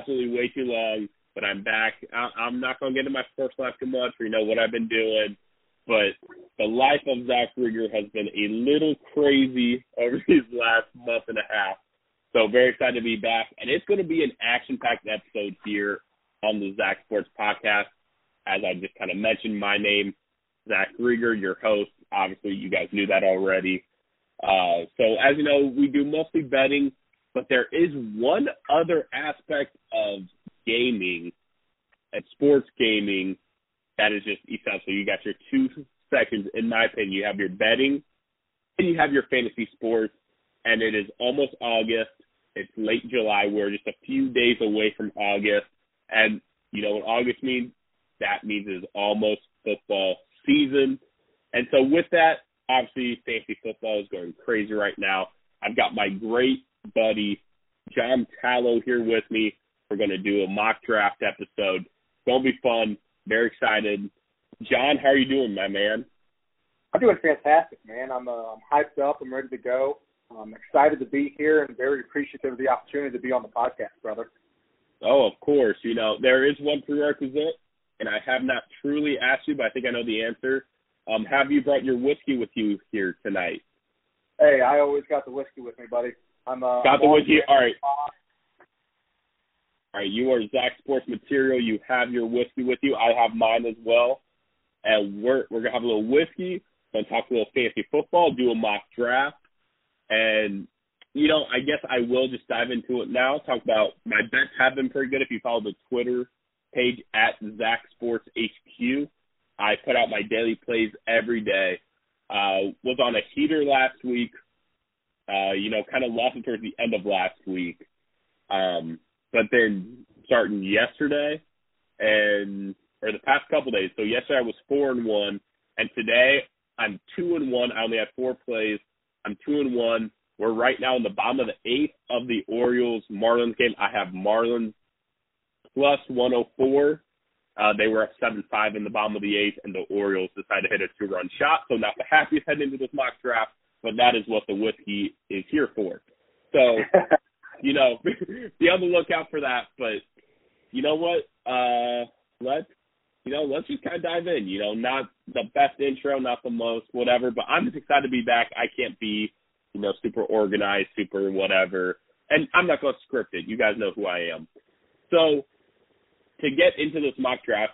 absolutely way too long. But I'm back. I, I'm not gonna get into my personal life too much. For, you know what I've been doing, but the life of Zach Riger has been a little crazy over these last month and a half. So very excited to be back, and it's going to be an action-packed episode here on the Zach Sports Podcast. As I just kind of mentioned, my name, Zach Riger, your host. Obviously, you guys knew that already. Uh, so as you know, we do mostly betting, but there is one other aspect of gaming and sports gaming that is just essential. So you got your two sections, in my opinion. You have your betting and you have your fantasy sports, and it is almost August. It's late July. We're just a few days away from August. And you know what August means? That means it's almost football season. And so with that, obviously fantasy football is going crazy right now. I've got my great buddy John Tallow here with me. We're going to do a mock draft episode. It's going to be fun. Very excited. John, how are you doing, my man? I'm doing fantastic, man. I'm uh, I'm hyped up. I'm ready to go. I'm excited to be here and very appreciative of the opportunity to be on the podcast, brother. Oh, of course. You know, there is one prerequisite, and I have not truly asked you, but I think I know the answer. Um, have you brought your whiskey with you here tonight? Hey, I always got the whiskey with me, buddy. I'm uh, got the whiskey. All right. All right, you are Zach Sports Material. You have your whiskey with you. I have mine as well. And we're we're gonna have a little whiskey. Gonna talk a little fancy football. Do a mock draft. And you know, I guess I will just dive into it now. Talk about my bets have been pretty good. If you follow the Twitter page at Zach Sports HQ, I put out my daily plays every day. Uh, was on a heater last week. Uh, you know, kind of lost it towards the end of last week. Um, but then starting yesterday and or the past couple days. So yesterday I was four and one, and today I'm two and one. I only had four plays. I'm two and one. We're right now in the bottom of the eighth of the Orioles Marlins game. I have Marlins plus 104. Uh, they were at seven five in the bottom of the eighth, and the Orioles decided to hit a two run shot. So not the happiest heading into this mock draft, but that is what the whiskey is here for. So, you know, be on the lookout for that. But you know what? Uh, let's you know, let's just kind of dive in. You know, not the best intro, not the most whatever, but I'm just excited to be back. I can't be you know, super organized, super whatever. And I'm not going to script it. You guys know who I am. So to get into this mock draft,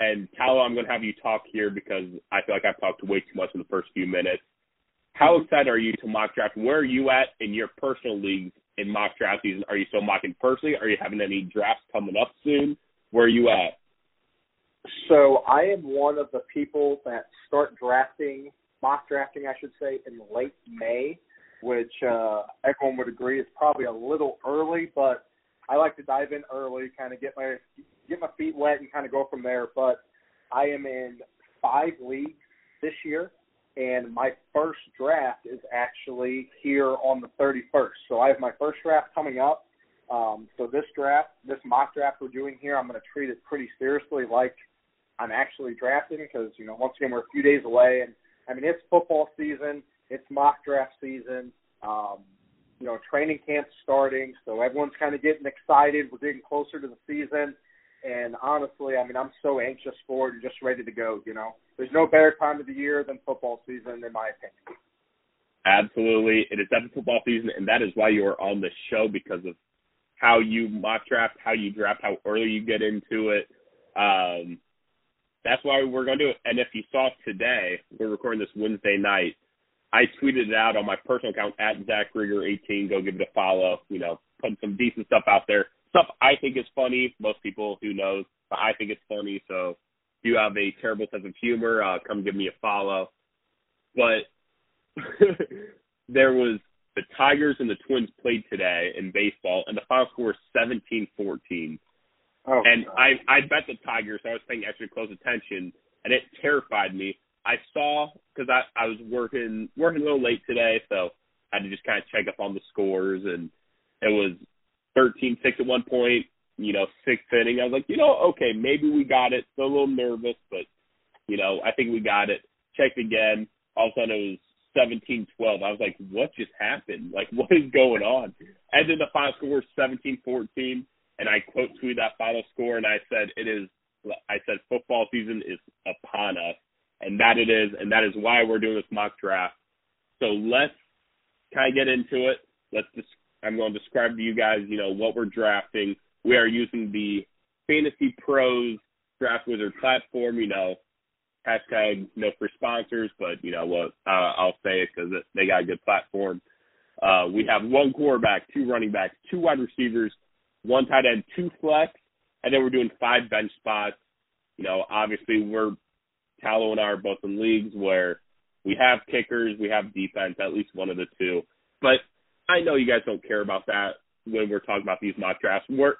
and Talo, I'm going to have you talk here because I feel like I've talked way too much in the first few minutes. How excited are you to mock draft? Where are you at in your personal leagues in mock draft season? Are you still mocking personally? Are you having any drafts coming up soon? Where are you at? So I am one of the people that start drafting mock drafting, I should say, in late May, which uh, everyone would agree is probably a little early, but I like to dive in early, kind of get my get my feet wet and kind of go from there. But I am in five leagues this year, and my first draft is actually here on the 31st. So I have my first draft coming up. Um, so this draft, this mock draft we're doing here, I'm going to treat it pretty seriously, like I'm actually drafting, because you know once again we're a few days away, and I mean, it's football season. It's mock draft season. Um, you know, training camp's starting, so everyone's kind of getting excited. We're getting closer to the season, and honestly, I mean, I'm so anxious for it and just ready to go. You know, there's no better time of the year than football season, in my opinion. Absolutely, it is definitely football season, and that is why you are on the show because of how you mock draft, how you draft, how early you get into it. Um, that's why we're going to do it. And if you saw today, we're recording this Wednesday night. I tweeted it out on my personal account at Zach Riger18. Go give it a follow. You know, put some decent stuff out there. Stuff I think is funny. Most people, who knows, but I think it's funny. So you have a terrible sense of humor, uh, come give me a follow. But there was the Tigers and the Twins played today in baseball, and the final score is 17-14. Oh, and God. I I bet the Tigers. So I was paying extra close attention, and it terrified me. I saw because I I was working working a little late today, so I had to just kind of check up on the scores, and it was thirteen six at one point. You know, sixth inning. I was like, you know, okay, maybe we got it. Still a little nervous, but you know, I think we got it. Checked again. All of a sudden, it was seventeen twelve. I was like, what just happened? Like, what is going on? and then the final score was 17-14, and I quote tweeted that final score, and I said it is. I said football season is upon us, and that it is, and that is why we're doing this mock draft. So let's kind of get into it. Let's just. I'm going to describe to you guys, you know, what we're drafting. We are using the Fantasy Pros Draft Wizard platform. You know, hashtag no for sponsors, but you know what? Uh, I'll say it because they got a good platform. Uh, we have one quarterback, two running backs, two wide receivers, one tight end, two flex, and then we're doing five bench spots. You know, obviously we're Tallow and I are both in leagues where we have kickers, we have defense, at least one of the two. But I know you guys don't care about that when we're talking about these mock drafts. We're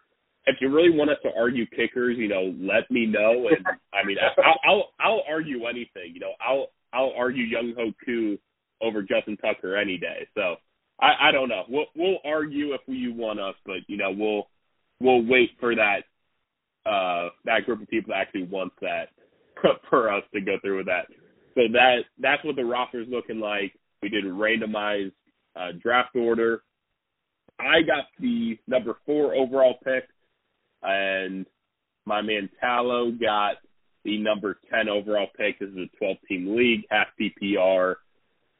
if you really want us to argue kickers, you know, let me know. And I mean, I'll, I'll I'll argue anything. You know, I'll I'll argue Younghoe Koo over Justin Tucker any day. So I I don't know. We'll we'll argue if you want us, but you know, we'll we'll wait for that uh that group of people that actually wants that for us to go through with that. So that that's what the roster is looking like. We did a randomized uh, draft order. I got the number four overall pick and my man Tallow got the number 10 overall pick. This is a 12 team league, half PPR.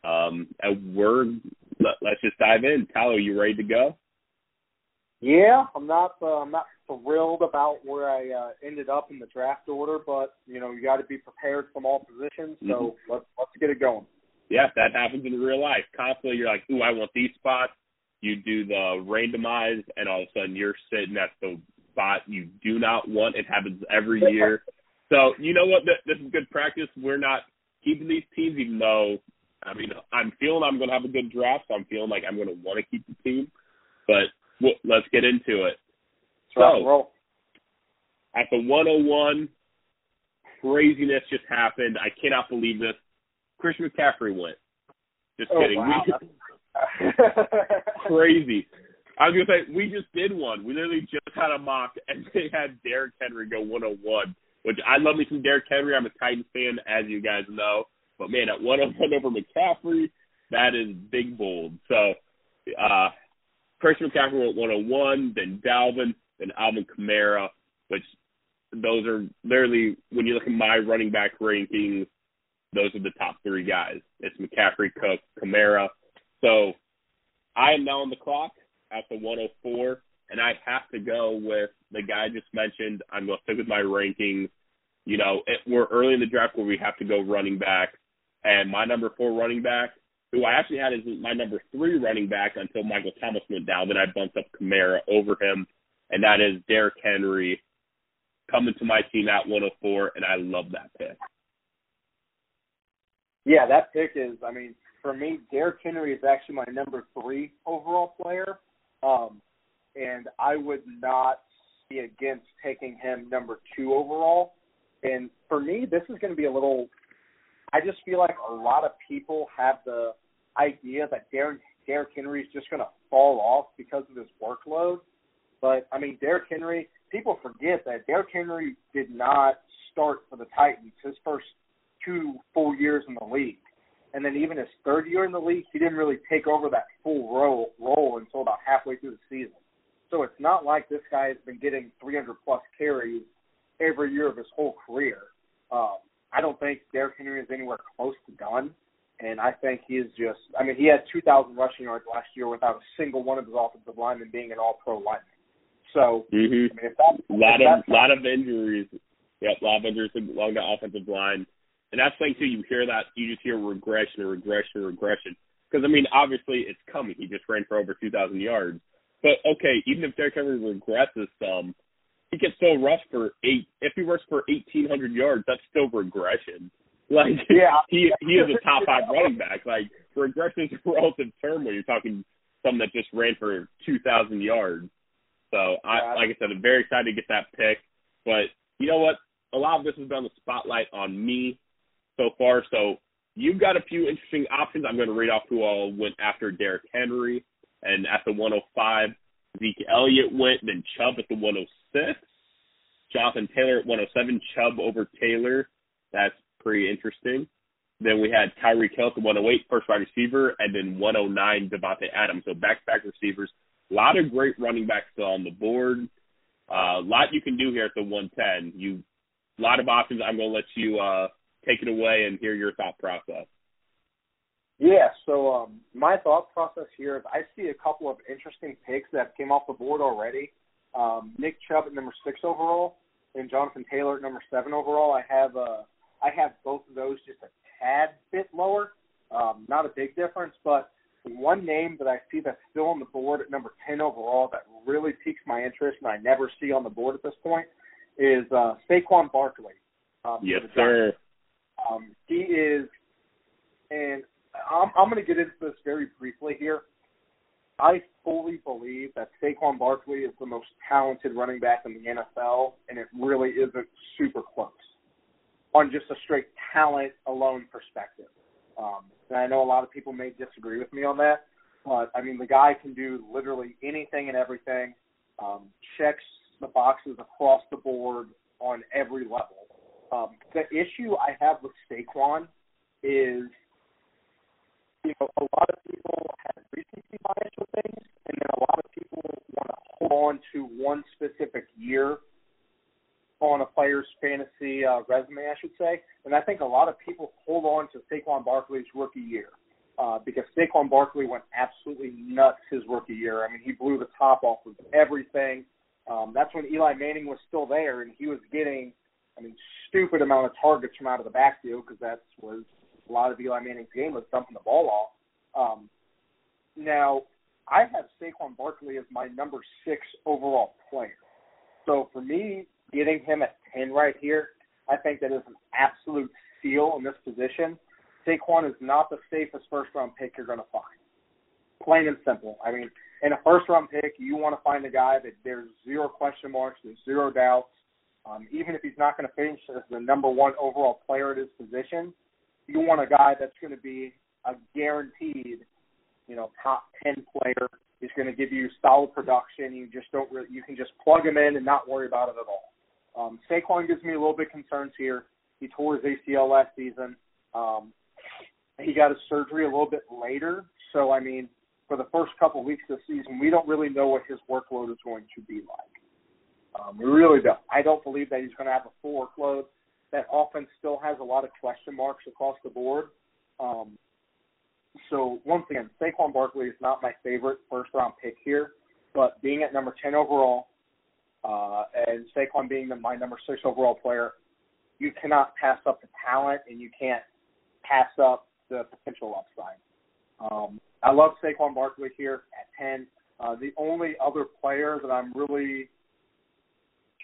Um, and we're, let, us just dive in. Tallow, you ready to go? Yeah, I'm not, uh, I'm not thrilled about where I uh, ended up in the draft order, but you know, you got to be prepared from all positions. So mm-hmm. let's, let's get it going. Yeah, that happens in real life. Constantly, you're like, "Ooh, I want these spots." You do the randomized, and all of a sudden, you're sitting at the spot you do not want. It happens every year. So you know what? This is good practice. We're not keeping these teams, even though I mean I'm feeling I'm going to have a good draft. So I'm feeling like I'm going to want to keep the team. But well, let's get into it. So at the 101, craziness just happened. I cannot believe this. Chris McCaffrey went. Just oh, kidding. Wow. crazy. I was gonna say we just did one. We literally just had a mock, and they had Derrick Henry go 101, which I love me some Derrick Henry. I'm a Titans fan, as you guys know. But man, at 101 over McCaffrey, that is big bold. So, uh, Chris McCaffrey went 101, then Dalvin, then Alvin Kamara, which those are literally when you look at my running back rankings, those are the top three guys. It's McCaffrey, Cook, Kamara. So I am now on the clock at the 104, and I have to go with the guy I just mentioned. I'm going to stick with my rankings. You know, it, we're early in the draft where we have to go running back, and my number four running back, who I actually had as my number three running back until Michael Thomas went down, then I bumped up Kamara over him, and that is Derrick Henry coming to my team at 104, and I love that pick. Yeah, that pick is, I mean, for me, Derrick Henry is actually my number three overall player. Um, and I would not be against taking him number two overall. And for me, this is going to be a little. I just feel like a lot of people have the idea that Derrick Derrick Henry is just going to fall off because of his workload. But I mean, Derrick Henry. People forget that Derrick Henry did not start for the Titans his first two full years in the league and then even his third year in the league, he didn't really take over that full role role until about halfway through the season. So it's not like this guy has been getting 300 plus carries every year of his whole career. Um, I don't think Derrick Henry is anywhere close to done, and I think he is just. I mean, he had 2,000 rushing yards last year without a single one of his offensive linemen being an All-Pro lineman. So, mm-hmm. I mean, if that, a lot of lot of injuries. Yep, a lot of injuries along the offensive line. And that's the thing too. You hear that, you just hear regression and regression and regression. Because I mean, obviously it's coming. He just ran for over 2,000 yards. But okay, even if Derrick Henry regresses some, he can still rush for eight. If he rushes for 1,800 yards, that's still regression. Like yeah, he he is a top five running back. Like regression is a relative term when you're talking someone that just ran for 2,000 yards. So I, like I said, I'm very excited to get that pick. But you know what? A lot of this has been the spotlight on me so far. So you've got a few interesting options. I'm going to read off who all went after Derrick Henry. And at the 105, Zeke Elliott went, then Chubb at the 106. Jonathan Taylor at 107, Chubb over Taylor. That's pretty interesting. Then we had Tyreek Hill at the 108, first wide receiver, and then 109, Davante Adams. So back-to-back receivers. a lot of great running backs still on the board. Uh, a lot you can do here at the 110. You, a lot of options. I'm going to let you uh, take it away and hear your thought process. Yeah, so um, my thought process here is I see a couple of interesting picks that came off the board already. Um, Nick Chubb at number six overall and Jonathan Taylor at number seven overall. I have uh, I have both of those just a tad bit lower. Um, not a big difference, but one name that I see that's still on the board at number 10 overall that really piques my interest and I never see on the board at this point is uh, Saquon Barkley. Um, yes, sir. Um, he is, and I'm, I'm going to get into this very briefly here. I fully believe that Saquon Barkley is the most talented running back in the NFL, and it really isn't super close on just a straight talent alone perspective. Um, and I know a lot of people may disagree with me on that, but I mean the guy can do literally anything and everything. Um, checks the boxes across the board on every level. Um, the issue I have with Saquon is, you know, a lot of people have recency bias with things, and then a lot of people want to hold on to one specific year on a player's fantasy uh, resume, I should say. And I think a lot of people hold on to Saquon Barkley's rookie year uh, because Saquon Barkley went absolutely nuts his rookie year. I mean, he blew the top off of everything. Um, that's when Eli Manning was still there, and he was getting, I mean, stupid amount of targets from out of the backfield because that was a lot of Eli Manning's game was dumping the ball off. Um, now, I have Saquon Barkley as my number six overall player. So for me, getting him at 10 right here, I think that is an absolute steal in this position. Saquon is not the safest first round pick you're going to find. Plain and simple. I mean, in a first round pick, you want to find a guy that there's zero question marks, there's zero doubts. Um, even if he's not going to finish as the number one overall player at his position, you want a guy that's going to be a guaranteed, you know, top 10 player. He's going to give you solid production. You just don't really, you can just plug him in and not worry about it at all. Um, Saquon gives me a little bit concerns here. He tore his ACL last season. Um, he got his surgery a little bit later, so I mean, for the first couple weeks of the season, we don't really know what his workload is going to be like. Um, we really don't. I don't believe that he's going to have a full workload. That offense still has a lot of question marks across the board. Um, so once again, Saquon Barkley is not my favorite first round pick here, but being at number 10 overall, uh, and Saquon being the, my number six overall player, you cannot pass up the talent and you can't pass up the potential upside. Um, I love Saquon Barkley here at 10. Uh, the only other player that I'm really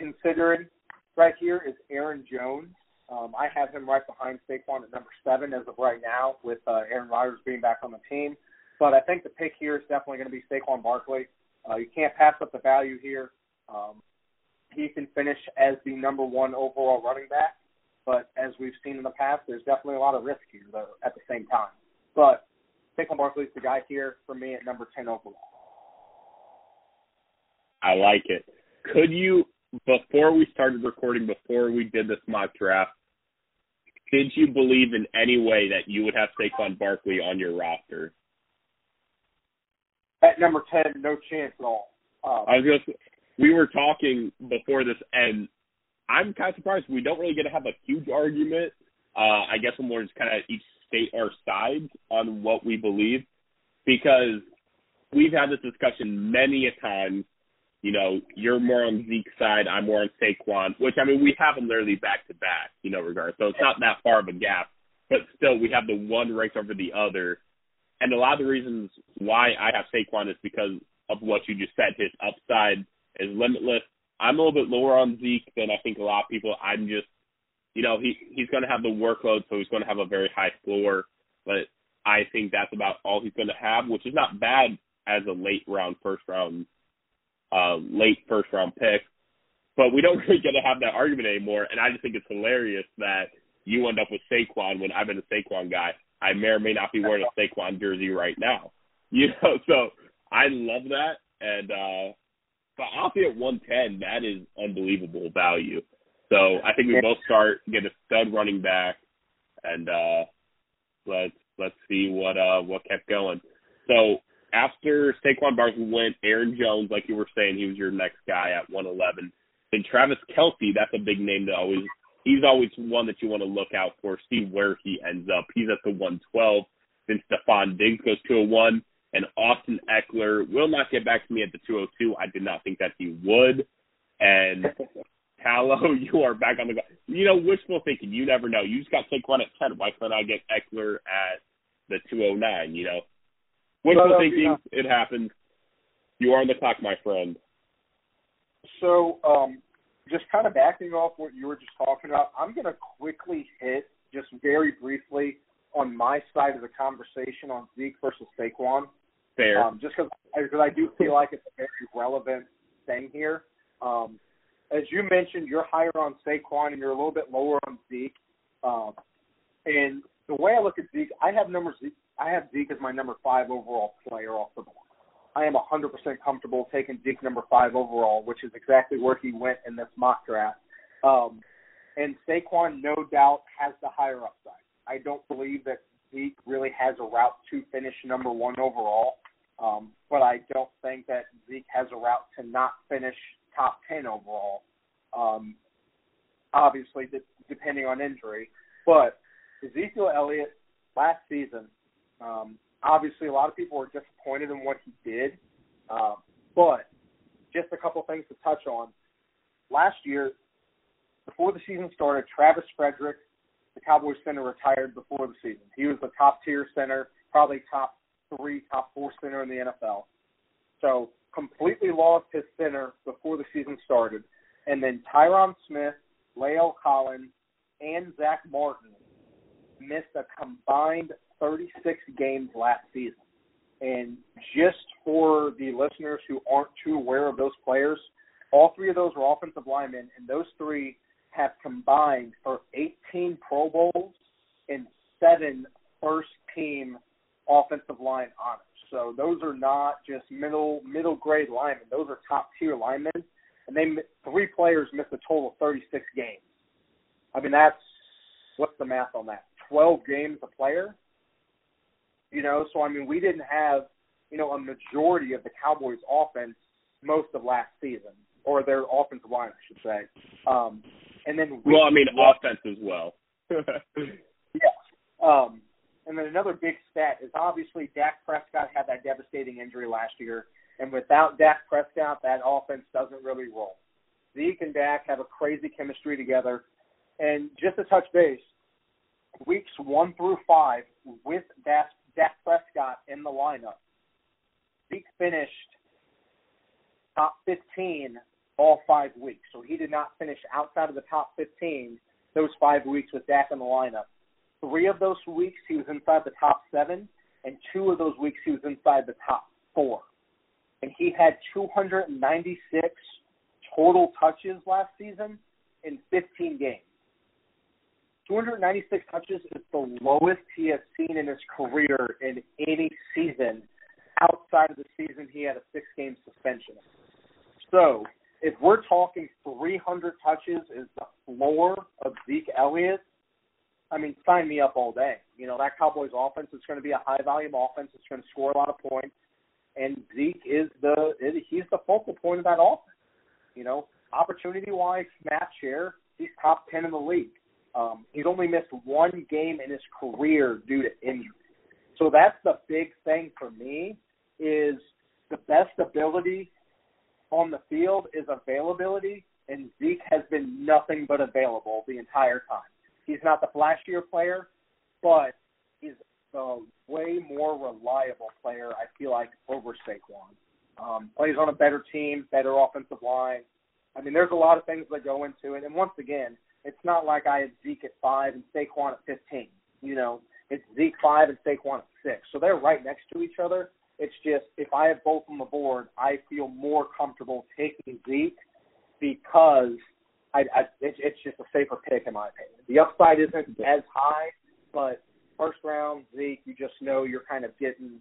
considering right here is Aaron Jones. Um, I have him right behind Saquon at number seven as of right now, with uh, Aaron Rodgers being back on the team. But I think the pick here is definitely going to be Saquon Barkley. Uh, you can't pass up the value here. Um, he can finish as the number one overall running back. But as we've seen in the past, there's definitely a lot of risk here though, at the same time. But Saquon Barkley's the guy here for me at number 10 overall. I like it. Could you, before we started recording, before we did this mock draft, did you believe in any way that you would have Saquon Barkley on your roster? At number 10, no chance at all. Um, I was just we were talking before this, and I'm kind of surprised we don't really get to have a huge argument. Uh, I guess when we're more just kind of each state our sides on what we believe, because we've had this discussion many a time. You know, you're more on Zeke's side, I'm more on Saquon, which I mean we have them literally back to back, you know, regard. So it's not that far of a gap, but still we have the one race over the other. And a lot of the reasons why I have Saquon is because of what you just said, his upside is limitless. I'm a little bit lower on Zeke than I think a lot of people. I'm just, you know, he he's going to have the workload, so he's going to have a very high floor. But I think that's about all he's going to have, which is not bad as a late round, first round, uh, late first round pick. But we don't really get to have that argument anymore, and I just think it's hilarious that you end up with Saquon when I've been a Saquon guy. I may or may not be wearing a Saquon jersey right now. You know, so I love that, and uh but honestly, at 110, that is unbelievable value. So I think we both start get a stud running back, and uh, let's let's see what uh what kept going. So after Saquon Barkley went, Aaron Jones, like you were saying, he was your next guy at 111. Then Travis Kelce, that's a big name to always. He's always one that you want to look out for, see where he ends up. He's at the 112. Then Stefon Diggs goes to a one, and Austin Ekeler will not get back to me at the 202. I did not think that he would. And Tallow, you are back on the. You know, wishful thinking. You never know. You just got Saquon at 10. Why can't I get Ekeler at the 209? You know, wishful thinking. It happens. You are on the clock, my friend. So, um, just kind of backing off what you were just talking about, I'm going to quickly hit just very briefly on my side of the conversation on Zeke versus Saquon. Fair. Um, just because I do feel like it's a very relevant thing here. Um, as you mentioned, you're higher on Saquon and you're a little bit lower on Zeke. Um, and the way I look at Zeke, I have number Zeke, I have Zeke as my number five overall player off the board. I am 100% comfortable taking Zeke number five overall, which is exactly where he went in this mock draft. Um, and Saquon, no doubt, has the higher upside. I don't believe that Zeke really has a route to finish number one overall, um, but I don't think that Zeke has a route to not finish top 10 overall. Um, obviously, de- depending on injury. But Ezekiel Elliott last season, um, obviously, a lot of people were disappointed in what he did. Uh, but just a couple things to touch on. Last year, before the season started, Travis Frederick, the Cowboys center, retired before the season. He was the top tier center, probably top three, top four center in the NFL. So completely lost his center before the season started. And then Tyron Smith, La'el Collins, and Zack Martin missed a combined 36 games last season. And just for the listeners who aren't too aware of those players, all three of those were offensive linemen, and those three have combined for 18 Pro Bowls and seven first team offensive line honors. So those are not just middle middle grade linemen; those are top tier linemen. And they three players missed a total of 36 games. I mean, that's what's the math on that? 12 games a player. You know, so I mean, we didn't have you know a majority of the Cowboys' offense most of last season, or their offensive line, I should say. Um, and then well, I mean, offense as well. yes. Um, and then another big stat is obviously Dak Prescott had that devastating injury last year, and without Dak Prescott, that offense doesn't really roll. Zeke and Dak have a crazy chemistry together. And just to touch base, weeks one through five with Dak, Dak Prescott in the lineup, Zeke finished top 15 all five weeks. So he did not finish outside of the top 15 those five weeks with Dak in the lineup. Three of those weeks he was inside the top seven, and two of those weeks he was inside the top four. And he had 296 total touches last season in 15 games. 296 touches is the lowest he has seen in his career in any season outside of the season he had a six game suspension. So, if we're talking 300 touches is the floor of Zeke Elliott, I mean, sign me up all day. You know, that Cowboys offense is going to be a high volume offense. It's going to score a lot of points. And Zeke is the he's the focal point of that offense. You know, opportunity wise, snap share, he's top ten in the league. Um, he's only missed one game in his career due to injury. So that's the big thing for me is the best ability on the field is availability, and Zeke has been nothing but available the entire time. He's not the flashier player, but he's a way more reliable player. I feel like over Saquon. Um, plays on a better team, better offensive line. I mean, there's a lot of things that go into it. And once again, it's not like I had Zeke at five and Saquon at 15. You know, it's Zeke five and Saquon at six. So they're right next to each other. It's just if I have both on the board, I feel more comfortable taking Zeke because I, I it's, it's just a safer pick in my opinion. The upside isn't as high, but first round Zeke, you just know you're kind of getting,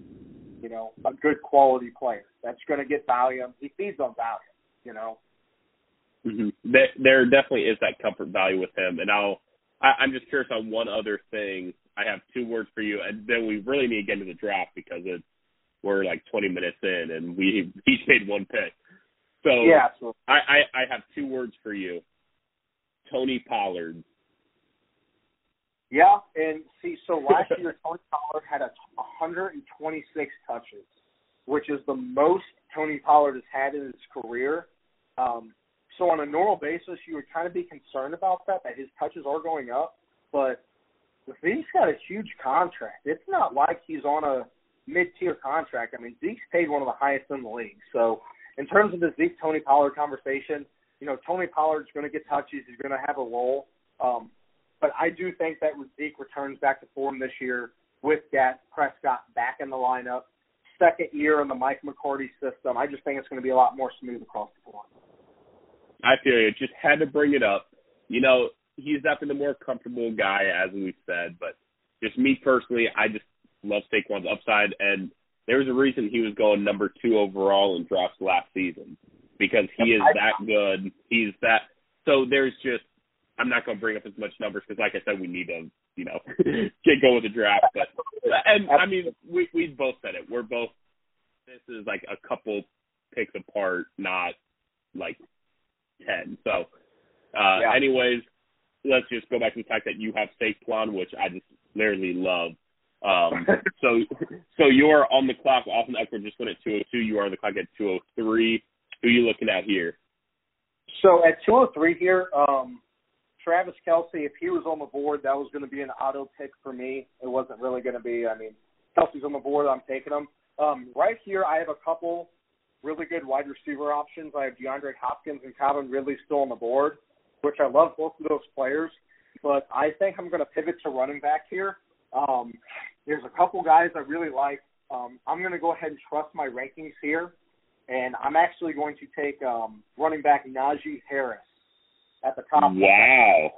you know, a good quality player that's going to get volume. He feeds on volume, you know. Mm-hmm. There, there definitely is that comfort value with him, and I'll. I, I'm just curious on one other thing. I have two words for you, and then we really need to get into the draft because it's we're like 20 minutes in and we each made one pick. So yeah, absolutely. I, I I have two words for you. Tony Pollard. Yeah, and see, so last year Tony Pollard had a 126 touches, which is the most Tony Pollard has had in his career. Um, so on a normal basis, you would kind of be concerned about that, that his touches are going up. But Zeke's got a huge contract. It's not like he's on a mid-tier contract. I mean, Zeke's paid one of the highest in the league. So in terms of the Zeke Tony Pollard conversation, you know, Tony Pollard's going to get touches. He's going to have a role. Um, but I do think that Zeke returns back to form this year with Dak Prescott back in the lineup, second year in the Mike McCarthy system. I just think it's going to be a lot more smooth across the board. I feel you. Just had to bring it up. You know, he's definitely the more comfortable guy, as we said. But just me personally, I just love Saquon's upside, and there was a reason he was going number two overall in drafts last season because he is that good. He's that. So there's just I'm not going to bring up as much numbers because, like I said, we need to, you know, get going with the draft. But and I mean, we we both said it. We're both. This is like a couple picks apart, not like ten. So, uh, yeah. anyways, let's just go back to the fact that you have Saquon, which I just literally love. Um, so, so you're on the clock. Austin Ekeler just went at 202. You are on the clock at 203. Who are you looking at here? So at 203 here, um, Travis Kelce, if he was on the board, that was going to be an auto pick for me. It wasn't really going to be. I mean, Kelce's on the board. I'm taking him. Um, right here, I have a couple really good wide receiver options. I have DeAndre Hopkins and Calvin Ridley still on the board, which I love both of those players. But I think I'm going to pivot to running back here. Um, there's a couple guys I really like. Um, I'm going to go ahead and trust my rankings here, and I'm actually going to take um, running back Najee Harris at the top. Wow.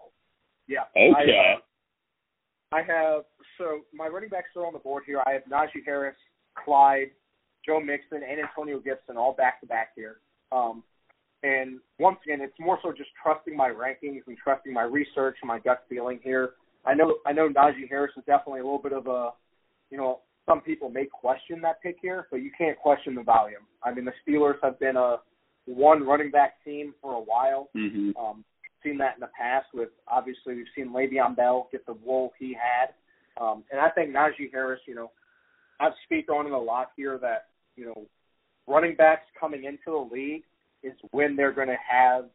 Yeah. Okay. I, uh, I have so my running backs are on the board here. I have Najee Harris, Clyde, Joe Mixon, and Antonio Gibson all back to back here. Um, and once again, it's more so just trusting my rankings and trusting my research and my gut feeling here. I know I know Najee Harris is definitely a little bit of a, you know, some people may question that pick here, but you can't question the volume. I mean, the Steelers have been a one running back team for a while. Mm-hmm. Um, seen that in the past with obviously we've seen Le'Veon Bell get the role he had. Um, and I think Najee Harris, you know, I've speak on it a lot here that, you know, running backs coming into the league is when they're going to have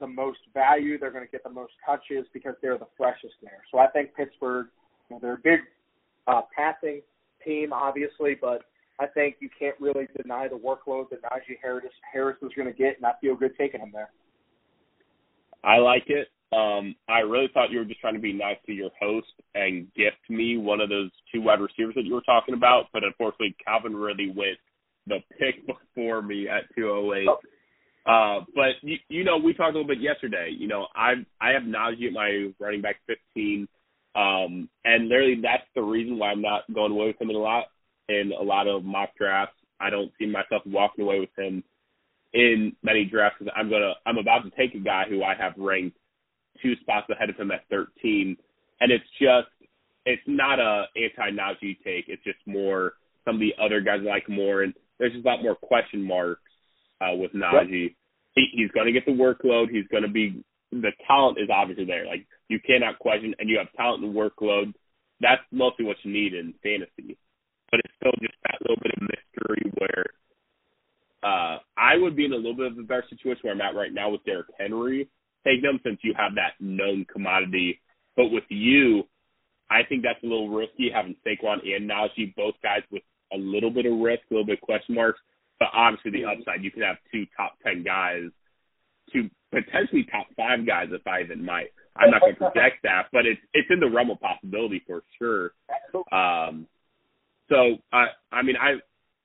the most value, they're going to get the most touches because they're the freshest there. So I think Pittsburgh, you know, they're a big uh, passing team, obviously, but I think you can't really deny the workload that Najee Harris Harris was going to get, and I feel good taking him there. I like it. Um, I really thought you were just trying to be nice to your host and gift me one of those two wide receivers that you were talking about, but unfortunately, Calvin Ridley went the pick before me at 208. Oh. Uh, but you, you know, we talked a little bit yesterday. You know, I I have Najee at my running back 15, um, and literally that's the reason why I'm not going away with him in a lot in a lot of mock drafts. I don't see myself walking away with him in many drafts because I'm gonna I'm about to take a guy who I have ranked two spots ahead of him at 13, and it's just it's not a anti Najee take. It's just more some of the other guys like more, and there's just a lot more question marks uh, with Najee. Yep. He, he's going to get the workload. He's going to be the talent is obviously there. Like you cannot question, and you have talent and workload. That's mostly what you need in fantasy. But it's still just that little bit of mystery where uh, I would be in a little bit of a better situation where I'm at right now with Derrick Henry taking them since you have that known commodity. But with you, I think that's a little risky having Saquon and Najee, both guys with a little bit of risk, a little bit of question marks. But obviously, the upside, you could have two top 10 guys, two potentially top five guys if I even might. I'm not going to project that, but it's it's in the realm of possibility for sure. Um, so I I mean I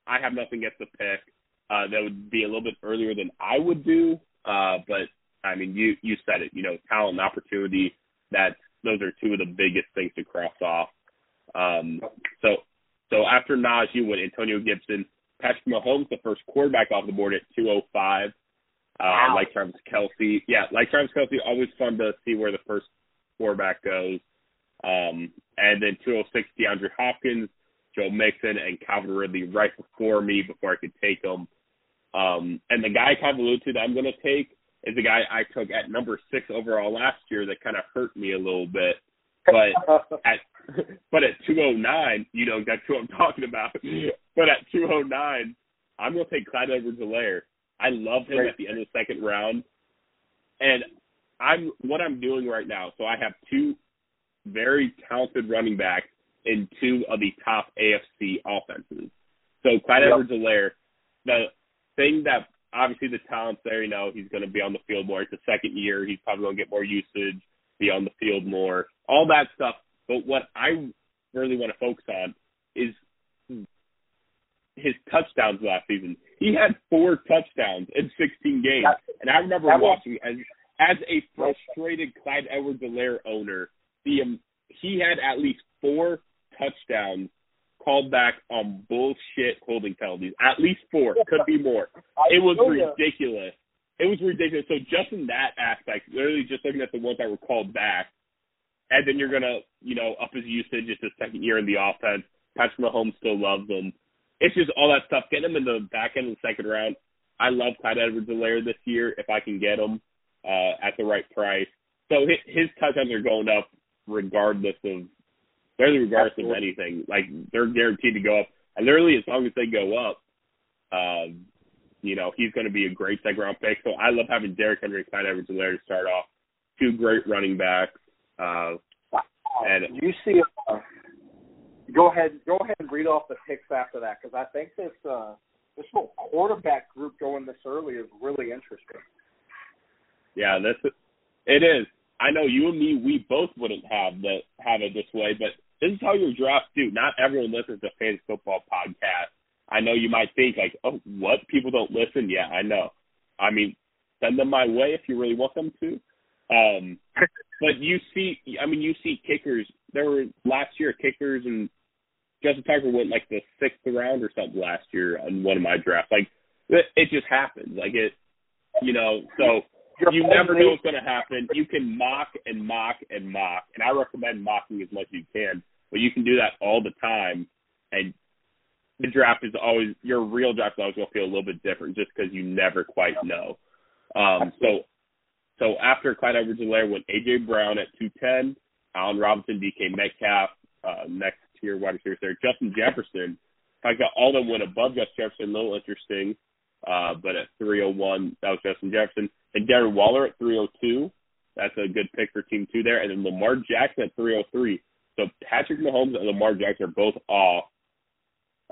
I have nothing against the pick uh, that would be a little bit earlier than I would do. Uh, but I mean, you you said it. You know, talent and opportunity. That those are two of the biggest things to cross off. Um, so so after Najee went Antonio Gibson, Patrick Mahomes, the first quarterback off the board at 205. Uh, wow. Like Travis Kelce, yeah, like Travis Kelce, always fun to see where the first quarterback goes. Um, and then 206, DeAndre Hopkins, Joe Mixon and Calvin Ridley right before me before I could take them. Um, and the guy I kind of alluded to that I'm going to take is the guy I took at number six overall last year that kind of hurt me a little bit. But at but at 209, you know that's who I'm talking about. but at 209, I'm going to take Clyde Edwards-Helaire. I love him right. at the end of the second round, and I'm what I'm doing right now. So I have two very talented running backs in two of the top AFC offenses. So Clyde yep. Edwards-Helaire, the thing that obviously the talent's there. You know, he's going to be on the field more. It's the second year. He's probably going to get more usage, be on the field more, all that stuff. But what I really want to focus on is his touchdowns last season. He had four touchdowns in 16 games, and I remember watching as as a frustrated Clyde Edwards-Helaire owner, the um, he had at least four touchdowns called back on bullshit holding penalties. At least four, could be more. It was ridiculous. It was ridiculous. So just in that aspect, literally just looking at the ones that were called back, and then you're gonna, you know, up his usage. It's his second year in the offense. Patrick Mahomes still loves him. It's just all that stuff. Getting him in the back end of the second round. I love Clyde Edwards-Helaire this year if I can get him uh, at the right price. So his, his touchdowns are going up regardless of literally regardless Absolutely. of anything. Like they're guaranteed to go up, and literally as long as they go up, um, you know he's going to be a great second round pick. So I love having Derrick Henry and Clyde Edwards-Helaire to start off. Two great running backs. Uh, and you see, uh, go ahead, go ahead and read off the picks after that because I think this uh, this whole quarterback group going this early is really interesting. Yeah, this it is. I know you and me, we both wouldn't have that have it this way, but this is how your drafts do. Not everyone listens to fantasy football podcast. I know you might think like, oh, what? People don't listen? Yeah, I know. I mean, send them my way if you really want them to. Um, but you see, I mean, you see kickers. There were last year kickers, and Justin Tucker went like the sixth round or something last year on one of my drafts. Like it, it just happens. Like it, you know. So you never know what's going to happen. You can mock and mock and mock, and I recommend mocking as much as you can. But you can do that all the time, and the draft is always your real draft is always going to feel a little bit different, just because you never quite know. Um, so, so after Clyde Edwards-Helaire went AJ Brown at two ten, Allen Robinson, DK Metcalf, uh, next tier wide receivers there, Justin Jefferson. I got all of them went above Justin Jefferson, a little interesting. Uh, but at 301, that was Justin Jefferson. And Darren Waller at 302. That's a good pick for team two there. And then Lamar Jackson at 303. So Patrick Mahomes and Lamar Jackson are both off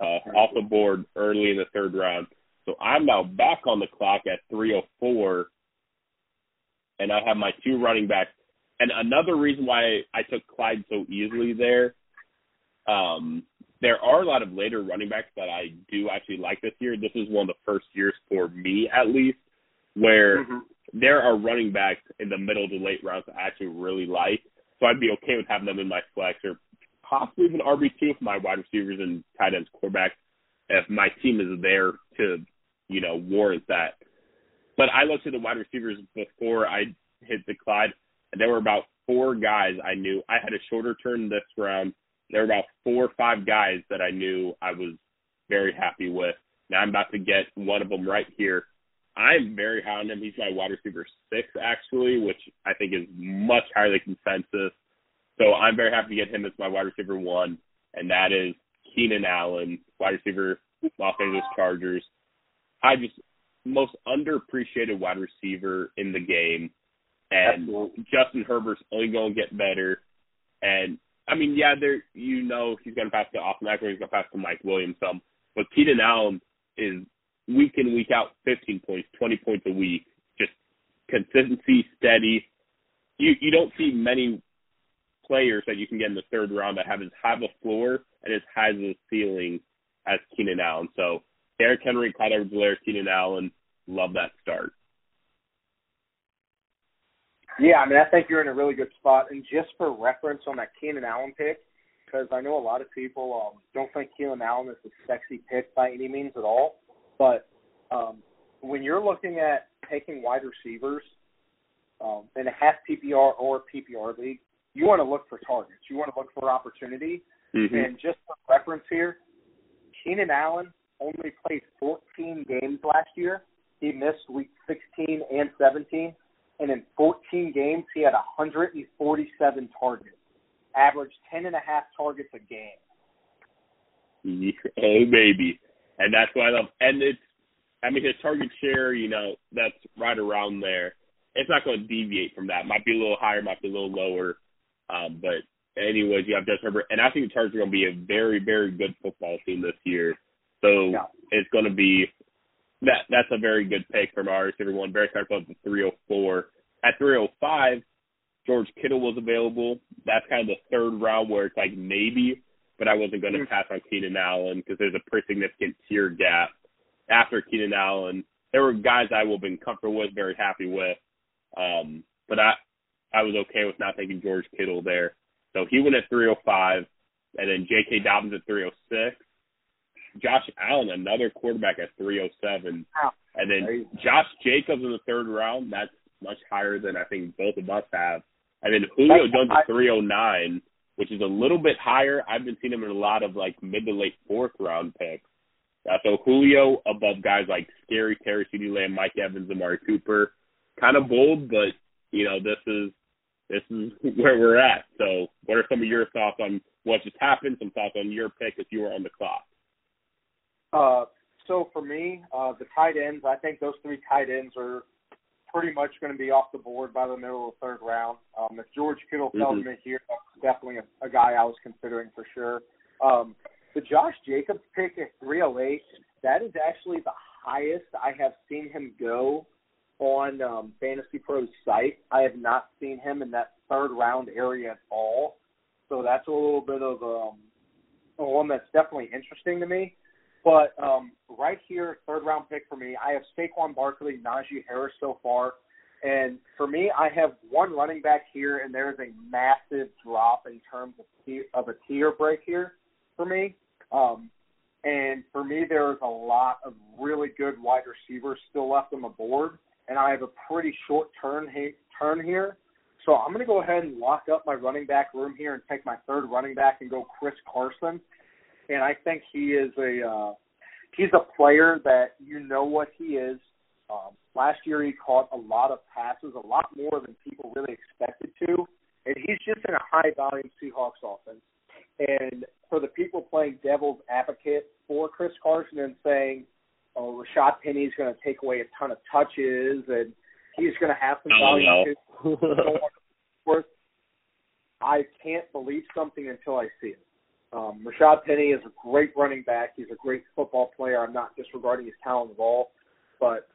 uh, off the board early in the third round. So I'm now back on the clock at 304, and I have my two running backs. And another reason why I took Clyde so easily there, um, there are a lot of later running backs that I do actually like this year. This is one of the first years for me, at least, where mm-hmm. there are running backs in the middle to late rounds that I actually really like. So I'd be okay with having them in my flex or possibly even RB two if my wide receivers and tight ends quarterback if my team is there to, you know, warrant that. But I looked at the wide receivers before I hit the Clyde, and there were about four guys I knew. I had a shorter turn this round. There were about four or five guys that I knew I was very happy with. Now I'm about to get one of them right here. I'm very high on him. He's my wide receiver six, actually, which I think is much higher than consensus. So I'm very happy to get him as my wide receiver one, and that is Keenan Allen, wide receiver, Los Angeles Chargers. I just most underappreciated wide receiver in the game, and Absolutely. Justin Herbert's only going to get better. And I mean, yeah, there you know he's to pass to Austin Ekeler, he's to pass to Mike Williams some, but Keenan Allen is week in week out, 15 points, 20 points a week, just consistency, steady. You you don't see many players that you can get in the third round that have as high of a floor and as high of a ceiling as Keenan Allen. So Derrick Henry, Clyde Edwards-Helaire, Keenan Allen, love that start. Yeah, I mean, I think you're in a really good spot. And just for reference on that Keenan Allen pick, because I know a lot of people um, don't think Keenan Allen is a sexy pick by any means at all. But um, when you're looking at taking wide receivers um, in a half PPR or PPR league, you want to look for targets. You want to look for opportunity. Mm-hmm. And just for reference here, Keenan Allen only played 14 games last year. He missed week 16 and 17, and in 14 games he had 147 targets, averaged 10 and a half targets a game. Oh baby, and that's why I love. And it's, I mean, his target share, you know, that's right around there. It's not going to deviate from that. Might be a little higher, might be a little lower, um, but anyways, you have Justin Herbert, and I think the Chargers are going to be a very, very good football team this year. So yeah. it's going to be that. That's a very good pick from our receiver one. Very excited about the 304. At 305, George Kittle was available. That's kind of the third round where it's like maybe, but I wasn't going to mm-hmm. pass on Keenan Allen because there's a pretty significant tier gap after Keenan Allen. There were guys I would have been comfortable with, very happy with, um, but I I was okay with not taking George Kittle there. So he went at 305, and then J.K. Dobbins at 306. Josh Allen, another quarterback at 307, and then Josh Jacobs in the third round. That's much higher than I think both of us have. And then Julio Jones at 309, which is a little bit higher. I've been seeing him in a lot of like mid to late fourth round picks. Uh, so Julio above guys like Scary Terry, CeeDee Lamb, Mike Evans, Amari Cooper. Kind of bold, but you know this is this is where we're at. So, what are some of your thoughts on what just happened? Some thoughts on your pick if you were on the clock. Uh, so for me, uh, the tight ends, I think those three tight ends are pretty much going to be off the board by the middle of the third round. Um, if George Kittle mm-hmm. me here, that's definitely a, a guy I was considering for sure. Um, the Josh Jacobs pick at 308, that is actually the highest I have seen him go on um, Fantasy Pros site. I have not seen him in that third round area at all. So that's a little bit of um, one that's definitely interesting to me. But um, right here, third round pick for me, I have Saquon Barkley, Najee Harris so far. And for me, I have one running back here, and there is a massive drop in terms of, tier, of a tier break here for me. Um, and for me, there is a lot of really good wide receivers still left on the board and I have a pretty short turn turn here. So I'm going to go ahead and lock up my running back room here and take my third running back and go Chris Carson. And I think he is a uh, he's a player that you know what he is. Um, last year he caught a lot of passes, a lot more than people really expected to, and he's just in a high volume Seahawks offense. And for the people playing devil's advocate for Chris Carson and saying, oh, Rashad Penny's going to take away a ton of touches and he's going to have some volume. Worth. I can't believe something until I see it. Um, Rashad Penny is a great running back. He's a great football player. I'm not disregarding his talent at all, but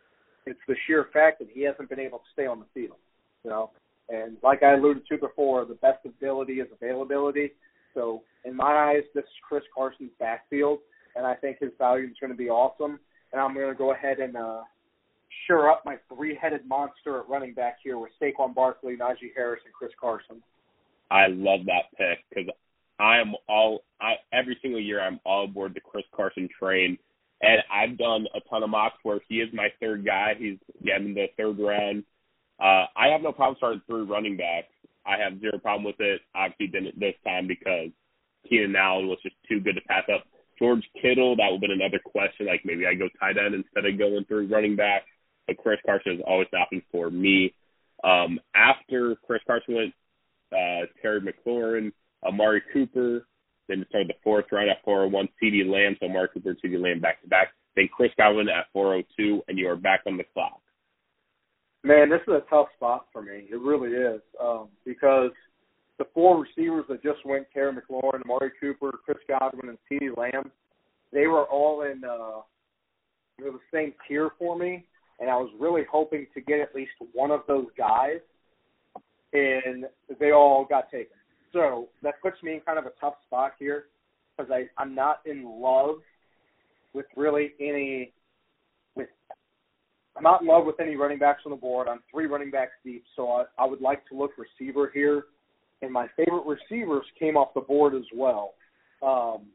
it's the sheer fact that he hasn't been able to stay on the field. You know, and like I alluded to before, the best ability is availability. So in my eyes, this is Chris Carson's backfield, and I think his value is going to be awesome and I'm going to go ahead and uh, sure up my three-headed monster at running back here with Saquon Barkley, Najee Harris, and Chris Carson. I love that pick because I am all I, every single year I'm all aboard the Chris Carson train, and I've done a ton of mocks where he is my third guy. He's getting the third round. Uh, I have no problem starting three running backs. I have zero problem with it. Obviously, didn't this time because Keenan Allen was just too good to pass up. George Kittle, that would have been another question. Like maybe I go tight end instead of going through running back. But Chris Carson is always option for me. Um, after Chris Carson went, uh, Terry McLaurin, Amari Cooper, then started the fourth round at 401, CeeDee Lamb, so Amari Cooper and CeeDee Lamb back to back. Then Chris Godwin at 402, and you are back on the clock. Man, this is a tough spot for me. It really is um, because – the four receivers that just went, Terry McLaurin, Amari Cooper, Chris Godwin, and CeeDee Lamb, they were all in uh, the same tier for me, and I was really hoping to get at least one of those guys, and they all got taken. So that puts me in kind of a tough spot here because I I'm not in love with really any with I'm not in love with any running backs on the board. I'm three running backs deep, so I, I would like to look receiver here and my favorite receivers came off the board as well. Um,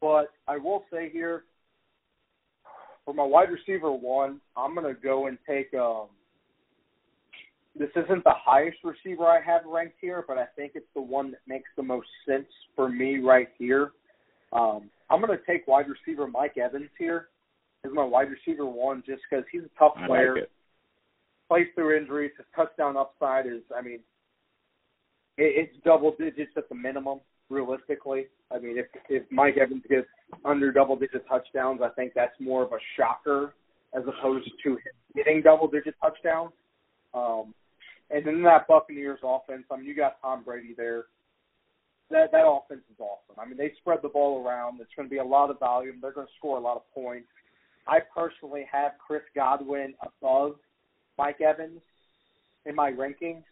but I will say here, for my wide receiver one, I'm going to go and take. Um, this isn't the highest receiver I have ranked here, but I think it's the one that makes the most sense for me right here. Um, I'm going to take wide receiver Mike Evans here as my wide receiver one, just because he's a tough player. Like. Plays through injuries. His touchdown upside is, I mean, it, it's double digits at the minimum. Realistically, I mean, if if Mike Evans gets under double digit touchdowns, I think that's more of a shocker as opposed to him getting double digit touchdowns. Um, and then that Buccaneers offense, I mean, you got Tom Brady there. That that offense is awesome. I mean, they spread the ball around. It's going to be a lot of volume. They're going to score a lot of points. I personally have Chris Godwin above Mike Evans in my rankings,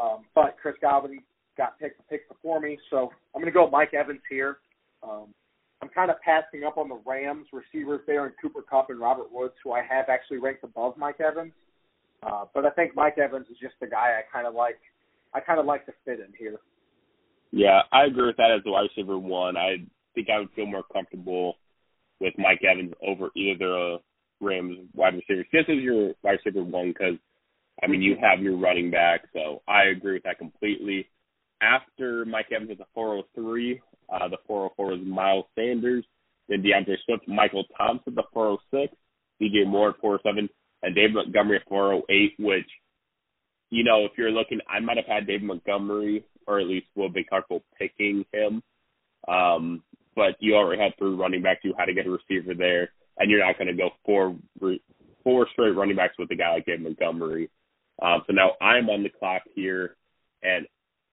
um, but Chris Godwin got picked picked before me, so I'm going to go Mike Evans here. Um, I'm kind of passing up on the Rams receivers there in Cooper Kupp and Robert Woods, who I have actually ranked above Mike Evans. Uh, but I think Mike Evans is just the guy I kind of like. I kind of like to fit in here. Yeah, I agree with that as the wide receiver one. I think I would feel more comfortable with Mike Evans over either the Rams wide receivers. This is your wide receiver one because, I mean, you have your running back, so I agree with that completely. After Mike Evans is a 403, uh, the 404 is Miles Sanders, then D'Andre Swift, Michael Thomas, the 406, DJ Moore at 407, and Dave Montgomery at 408, which, you know, if you're looking, I might have had Dave Montgomery, or at least will be comfortable picking him. Um, but you already had three running backs. You had to get a receiver there, and you're not going to go four four straight running backs with a guy like Dave Montgomery. Um, so now I'm on the clock here, and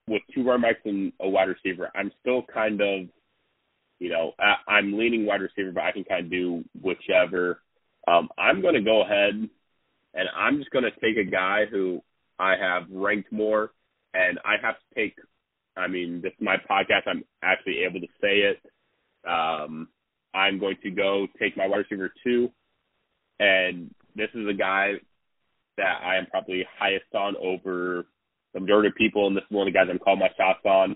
with two running backs and a wide receiver, I'm still kind of, you know, I, I'm leaning wide receiver, but I can kind of do whichever. Um, I'm going to go ahead and I'm just going to take a guy who I have ranked more, and I have to take. I mean, this is my podcast. I'm actually able to say it. Um, I'm going to go take my wide receiver two, and this is a guy that I am probably highest on over the majority of people, and this is one of the guys I'm calling my shots on,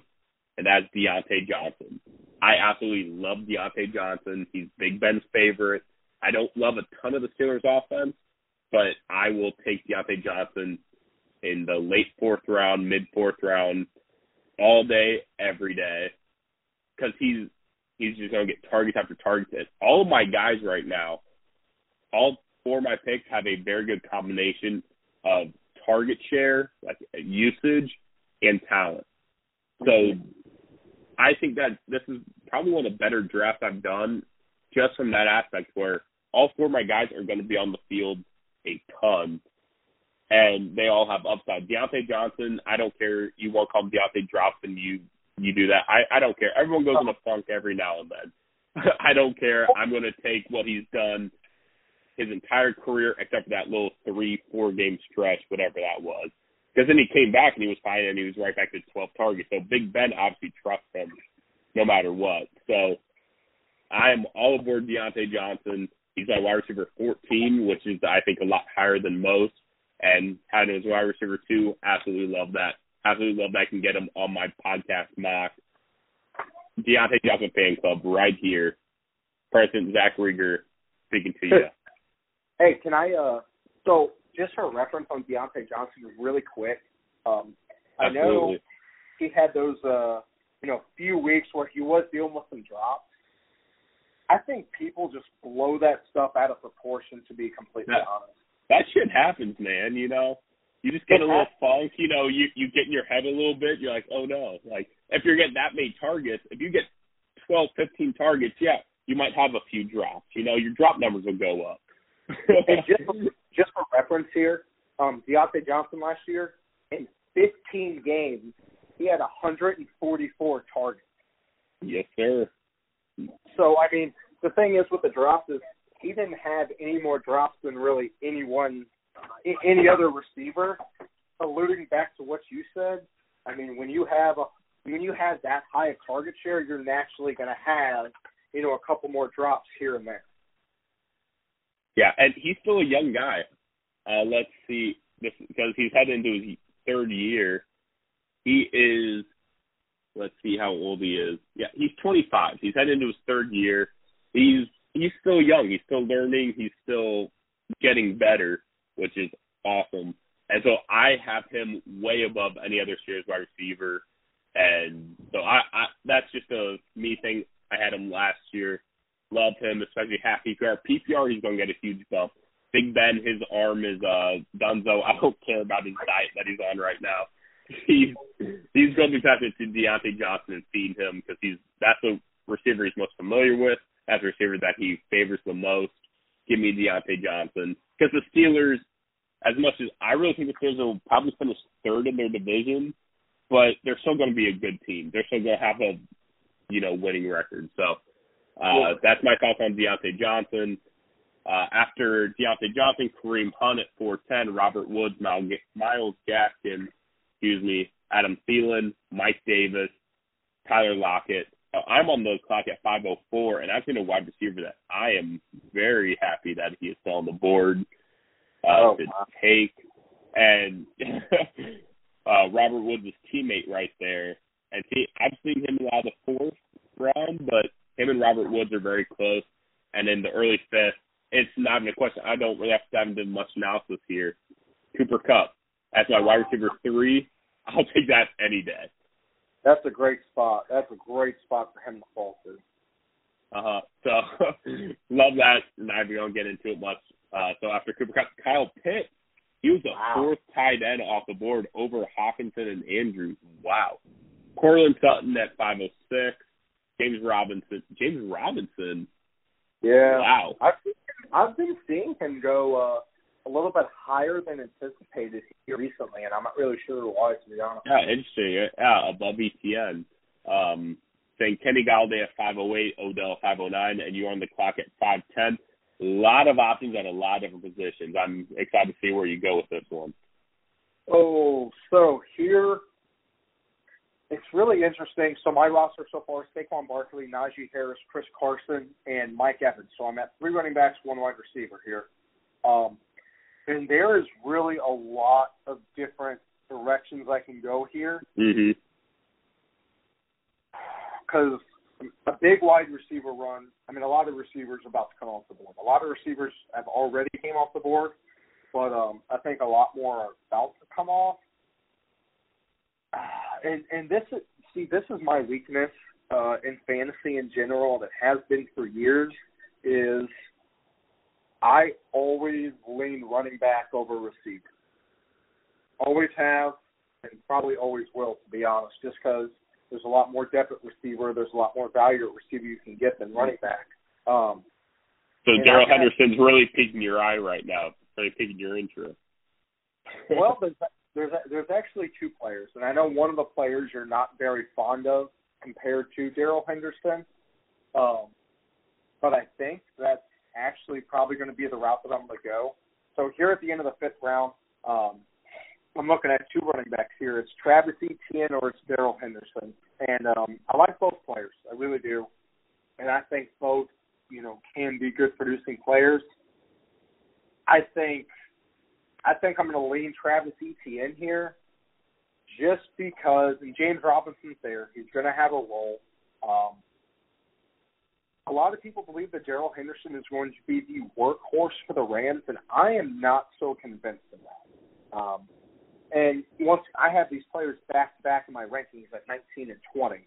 and that's Diontae Johnson. I absolutely love Diontae Johnson. He's Big Ben's favorite. I don't love a ton of the Steelers' offense, but I will take Diontae Johnson in the late fourth round, mid fourth round, all day, every day, because he's he's just going to get targets after targets. All of my guys right now, all four of my picks have a very good combination of target share, like usage, and talent. So I think that this is probably one of the better drafts I've done just from that aspect where all four of my guys are going to be on the field a ton and they all have upside. Diontae Johnson, I don't care. You won't call him drops and you you do that. I I don't care. Everyone goes in a funk every now and then. I don't care. I'm going to take what he's done his entire career, except for that little three four game stretch, whatever that was. Because then he came back and he was fine and he was right back to 12 targets. So Big Ben obviously trusts him no matter what. So I'm all aboard Diontae Johnson. He's my wide receiver 14, which is I think a lot higher than most. And having his wide receiver two, absolutely love that. Absolutely love that. I can get him on my podcast mock. Diontae Johnson fan club right here. President Zach Rieger speaking to you. Hey, can I? uh So just for reference on Diontae Johnson, really quick. Um, I know he had those, uh you know, few weeks where he was dealing with some drops. I think people just blow that stuff out of proportion. To be completely Yeah. honest. that shit happens, man. You know, you just get a little funk. You know, you you get in your head a little bit. You're like, oh no. Like if you're getting that many targets, if you get 12, 15 targets, yeah, you might have a few drops. You know, your drop numbers will go up. And just for, just for reference here, um, Diontae Johnson last year in 15 games, he had 144 targets. yes, sir. So I mean, the thing is with the drops is he didn't have any more drops than really anyone, any other receiver. Alluding back to what you said, I mean, when you have a when you have that high a target share, you're naturally going to have you know a couple more drops here and there. Yeah, and he's still a young guy. Uh, let's see, this because he's heading into his third year. He is. Let's see how old he is. Yeah, he's 25. He's heading into his third year. He's he's still young. He's still learning. He's still getting better, which is awesome. And so I have him way above any other Steelers wide receiver. And so I, I that's just a me thing. I had him last year. Love him, especially half PPR. PPR, he's going to get a huge bump. Big Ben, his arm is uh Dunzo. I don't care about his diet that he's on right now. He's he's going to be passing to Diontae Johnson and feed him because he's that's the receiver he's most familiar with. That's the receiver that he favors the most. Give me Diontae Johnson because the Steelers, as much as I really think the Steelers will probably finish third in their division, but they're still going to be a good team. They're still going to have a you know winning record. So uh, that's my thoughts on Diontae Johnson. Uh, after Diontae Johnson, Kareem Hunt at 410, Robert Woods, Myles Gaskin, excuse me, Adam Thielen, Mike Davis, Tyler Lockett. I'm on the clock at 5:04, and I've seen a wide receiver that I am very happy that he is still on the board uh, oh, to wow. take. And uh, Robert Woods' teammate right there, and see, I've seen him in the fourth round, but him and Robert Woods are very close. And in the early fifth, it's not even a question. I don't really have to dive into much analysis here. Cooper Kupp as my wide receiver three, I'll take that any day. That's a great spot. That's a great spot for him to fall to. Uh huh. So love that. Not even gonna get into it much. Uh, so after Cooper Kupp, Kyle Pitt, he was the wow. fourth tight end off the board over Hockenson and Andrews. Wow. Courtland Sutton at 506. James Robinson. James Robinson. Yeah. Wow. I've I've been seeing him go uh, a little bit higher than anticipated here recently, and I'm not really sure why, to be honest. Yeah, interesting. Yeah, above Etienne. Um, saying Kenny Golladay at 508, Odell 509, and you're on the clock at 510. A lot of options at a lot of different positions. I'm excited to see where you go with this one. Oh, so here it's really interesting. So my roster so far: is Saquon Barkley, Najee Harris, Chris Carson, and Mike Evans. So I'm at three running backs, one wide receiver here. Um, and there is really a lot of different directions I can go here. Mm-hmm. Because a big wide receiver run. I mean, a lot of receivers are about to come off the board. A lot of receivers have already came off the board, but um, I think a lot more are about to come off and and this is see this is my weakness uh, in fantasy in general that has been for years is I always lean running back over receiver. Always have and probably always will to be honest, just because there's a lot more depth at receiver, there's a lot more value at receiver you can get than running back. Um, so Darrell Henderson's really piquing your eye right now, really piquing your interest. well, there's there's there's actually two players, and I know one of the players you're not very fond of compared to Darrell Henderson, um, but I think that's actually probably going to be the route that I'm going to go. So here at the end of the fifth round, um, I'm looking at two running backs here. It's Travis Etienne or it's Darrell Henderson, and um, I like both players. I really do, and I think both you know can be good producing players. I think I think I'm going to lean Travis Etienne here, just because. And James Robinson's there; he's going to have a role. Um, a lot of people believe that Darrell Henderson is going to be the workhorse for the Rams, and I am not so convinced of that. Um, and once I have these players back to back in my rankings at 19 and 20,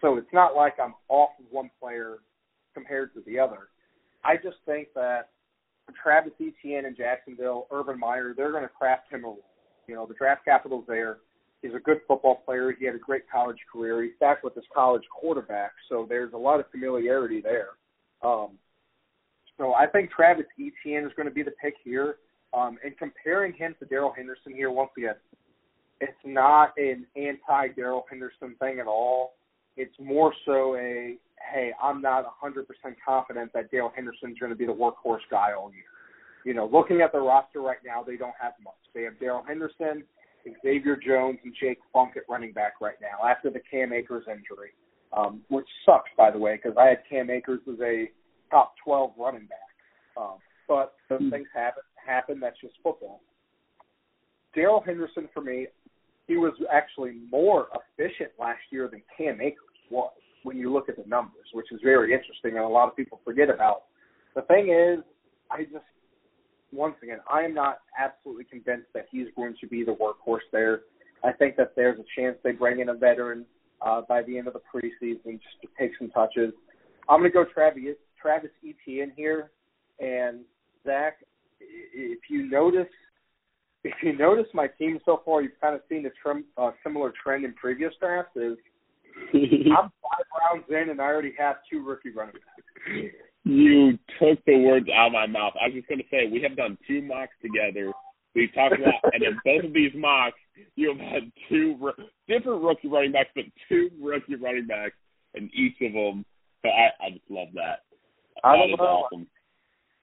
so it's not like I'm off of one player compared to the other. I just think that Travis Etienne in Jacksonville, Urban Meyer, they're going to craft him a role. You know, the draft capital's there. He's a good football player. He had a great college career. He's back with his college quarterback, so there's a lot of familiarity there. Um, so I think Travis Etienne is going to be the pick here. Um, and comparing him to Darrell Henderson here, once again, it's not an anti Darrell Henderson thing at all. It's more so a hey, I'm not 100% confident that Dale Henderson's going to be the workhorse guy all year. You know, looking at the roster right now, they don't have much. They have Darrell Henderson, Xavier Jones, and Jake Funk at running back right now after the Cam Akers injury, um, which sucks, by the way, because I had Cam Akers as a top 12 running back. Um, but those mm-hmm. things happen. Happen. That's just football. Darrell Henderson, for me, he was actually more efficient last year than Cam Akers was when you look at the numbers, which is very interesting and a lot of people forget about. The thing is, I just once again, I am not absolutely convinced that he's going to be the workhorse there. I think that there's a chance they bring in a veteran uh, by the end of the preseason just to take some touches. I'm going to go Travis Travis Etienne here, and Zach. If you notice, if you notice my team so far, you've kind of seen a trim, uh, similar trend in previous drafts. Is I'm five rounds in, and I already have two rookie running backs. You took the words out of my mouth. I was just going to say we have done two mocks together. We've talked about, and in both of these mocks, you have had two different rookie running backs, but two rookie running backs in each of them. So I, I just love that. I that is know.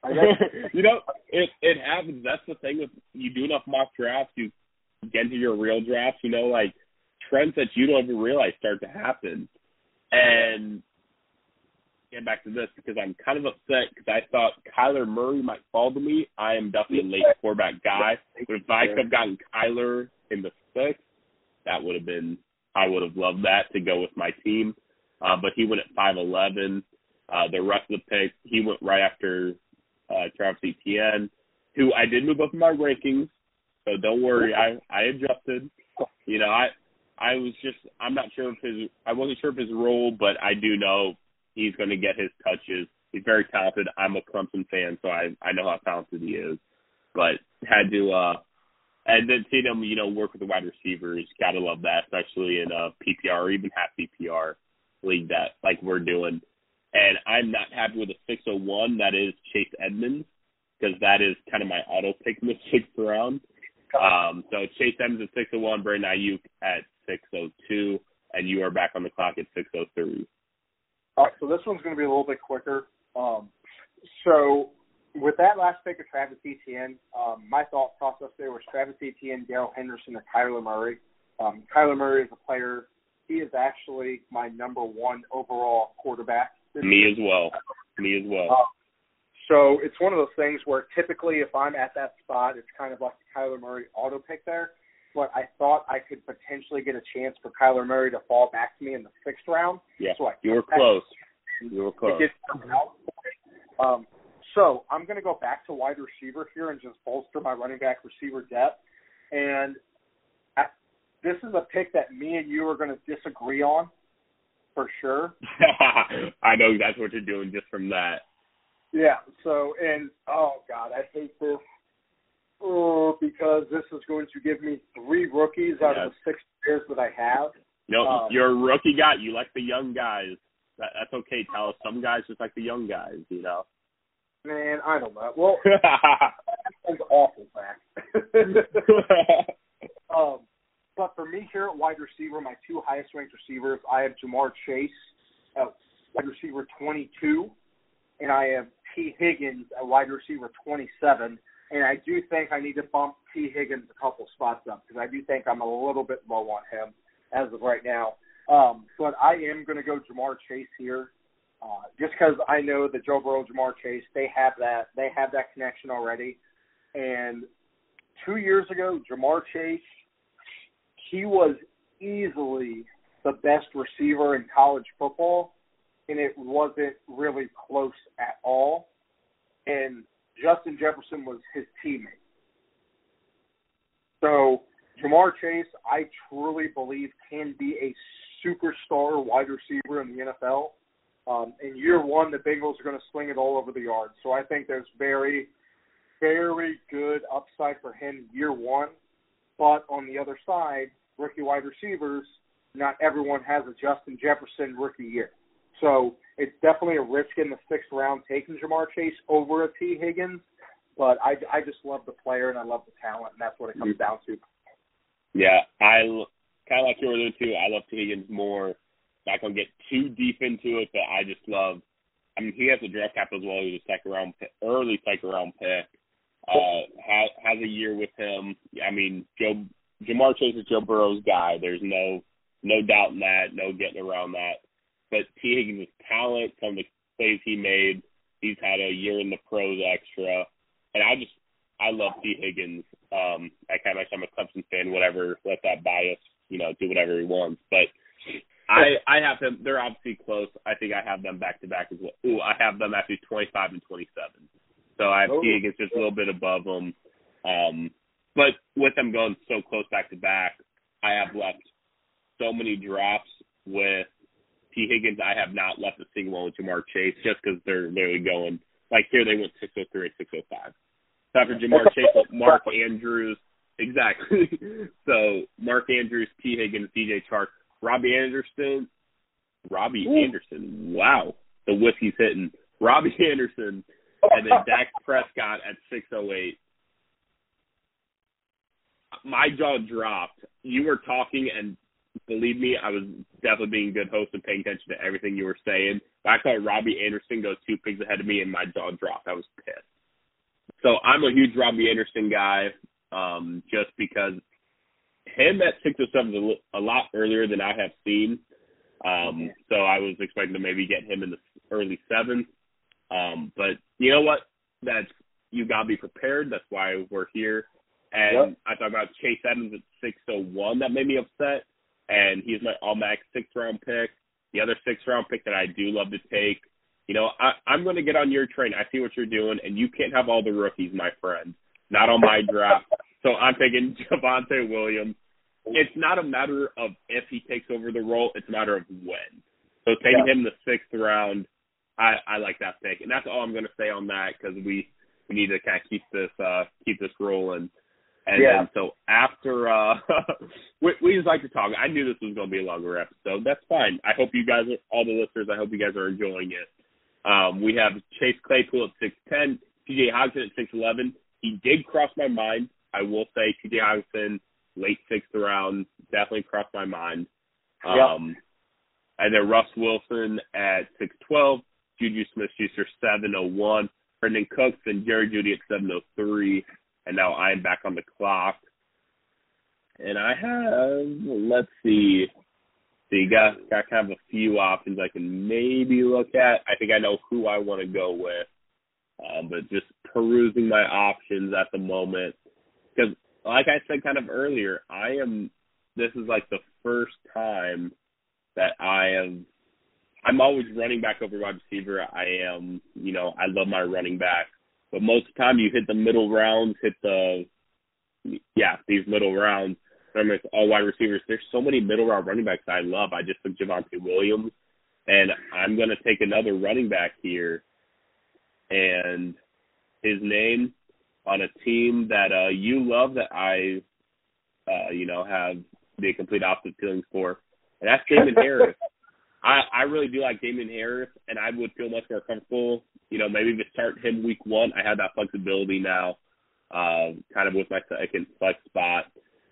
you know, it it happens. That's the thing with you do enough mock drafts, you get into your real drafts. You know, like trends that you don't even realize start to happen. And get back to this because I'm kind of upset because I thought Kyler Murray might fall to me. I am definitely a late quarterback guy. But if I could have gotten Kyler in the sixth, that would have been I would have loved that to go with my team. Uh, but he went at five eleven. Uh, the rest of the picks, he went right after uh, Travis Etienne, who I did move up in my rankings. So don't worry, I I adjusted. You know, I I was just I'm not sure if his I wasn't sure of his role, but I do know he's going to get his touches. He's very talented. I'm a Clemson fan, so I I know how talented he is. But had to uh and then seeing him, you know, work with the wide receivers, gotta love that, especially in uh PPR or even half PPR league that like we're doing. And I'm not happy with the 601 that is Chase Edmonds because that is kind of my auto pick in the sixth round. Um, so Chase Edmonds at 601, Brandon Aiyuk at 602, and you are back on the clock at 603. All right, so this one's going to be a little bit quicker. Um, so with that last pick of Travis Etienne, um, my thought process there was Travis Etienne, Darrell Henderson, and Kyler Murray. Um, Kyler Murray is a player. He is actually my number one overall quarterback. Me as well. Me as well. Uh, so it's one of those things where typically if I'm at that spot, it's kind of like the Kyler Murray auto pick there. But I thought I could potentially get a chance for Kyler Murray to fall back to me in the sixth round. Yeah, So I you were close. You were close. didn't work out. Um, so I'm going to go back to wide receiver here and just bolster my running back receiver depth. And I, this is a pick that me and you are going to disagree on for sure. I know that's what you're doing just from that. Yeah. So and oh god, I hate this. Oh, because this is going to give me three rookies out of the six players that I have. No, Um, you're a rookie guy. You like the young guys. That, that's okay, Tell us. Some guys just like the young guys, you know. Man, I don't know. Well, that's awful, Zach. um, but for me here at wide receiver, my two highest ranked receivers, I have Ja'Marr Chase at wide receiver 22, and I have Tee Higgins at wide receiver 27. And I do think I need to bump Tee Higgins a couple spots up because I do think I'm a little bit low on him as of right now. Um, but I am going to go Ja'Marr Chase here, uh, just because I know that Joe Burrow, Ja'Marr Chase, they have that they have that connection already. And two years ago, Ja'Marr Chase, he was easily the best receiver in college football, and it wasn't really close at all. And Justin Jefferson was his teammate. So Ja'Marr Chase, I truly believe can be a superstar wide receiver in the NFL. Um, in year one, the Bengals are going to sling it all over the yard. So I think there's very, very good upside for him year one. But on the other side, rookie wide receivers, not everyone has a Justin Jefferson rookie year. So it's definitely a risk in the sixth round taking Ja'Marr Chase over a Tee Higgins. But I, I just love the player and I love the talent, and that's what it comes down to. yeah, I kind of like you were doing too. I love Tee Higgins more. Not gonna get too deep into it, but I just love. I mean, he has a draft capital as well. He was a second round, pick, early second round pick. Uh, has has a year with him. I mean, Joe Ja'Marr Chase is Joe Burrow's guy. There's no no doubt in that. No getting around that. But Tee Higgins' talent, some of the plays he made, he's had a year in the pros extra, and I just I love Tee Higgins. Um, I kind of I'm a Clemson fan. Whatever, let that bias, you know, do whatever he wants. But I I have them. They're obviously close. I think I have them back to back as well. Ooh, I have them actually 25 and 27. So I have Oh. Tee Higgins just a little bit above them. Um, but with them going so close back to back, I have left so many drafts with Higgins, I have not left a single one with Ja'Marr Chase just because they're literally going like here they went 603, 605. So after Ja'Marr Chase, Mark Andrews, exactly. so Mark Andrews, Tee Higgins, DJ Chark, Robbie Anderson, Robbie Ooh. Anderson. Wow, the whiskey's hitting. Robbie Anderson, and then Dak Prescott at 608 my jaw dropped. You were talking, and believe me, I was definitely being a good host and paying attention to everything you were saying. But I saw Robbie Anderson go two picks ahead of me, and my jaw dropped. I was pissed. So I'm a huge Robbie Anderson guy, um, just because him at six or seven is a lot earlier than I have seen. Um, so I was expecting to maybe get him in the early seven. Um, but you know what? That's you gotta be prepared. That's why we're here. And yep. I talked about Chase Edmonds at six oh one that made me upset. And he's my all max sixth round pick. The other sixth round pick that I do love to take. You know, I, I'm going to get on your train. I see what you're doing, and you can't have all the rookies, my friend. Not on my draft. So I'm taking Javonte Williams. It's not a matter of if he takes over the role; it's a matter of when. So taking yeah. him in the sixth round, I, I like that pick, and that's all I'm going to say on that because we we need to kind of keep this uh keep this rolling. And yeah. then so after uh we, we just like to talk. I knew this was gonna be a longer episode. That's fine. I hope you guys are all the listeners, I hope you guys are enjoying it. Um we have Chase Claypool at six ten, TJ Hockenson at six eleven. He did cross my mind. I will say TJ Hockenson, late sixth round, definitely crossed my mind. Um yep. and then Russ Wilson at six twelve, Juju Smith Schuster seven oh one, Brandin Cooks and Jerry Jeudy at seven oh three and now I'm back on the clock. And I have, let's see, so you got got kind of a few options I can maybe look at. I think I know who I want to go with, um, but just perusing my options at the moment because, like I said kind of earlier, I am. This is like the first time that I am. I'm always running back over wide receiver. I am, you know, I love my running back. But most of the time, you hit the middle rounds, hit the yeah these middle rounds. Remember, it's all wide receivers. There's so many middle round running backs I love. I just took Javonte Williams, and I'm gonna take another running back here, and his name on a team that uh you love that I uh you know have the complete opposite feelings for, and that's Damien Harris. I I really do like Damien Harris, and I would feel much more comfortable. You know, maybe to start him week one. I have that flexibility now, uh, kind of with my second flex spot.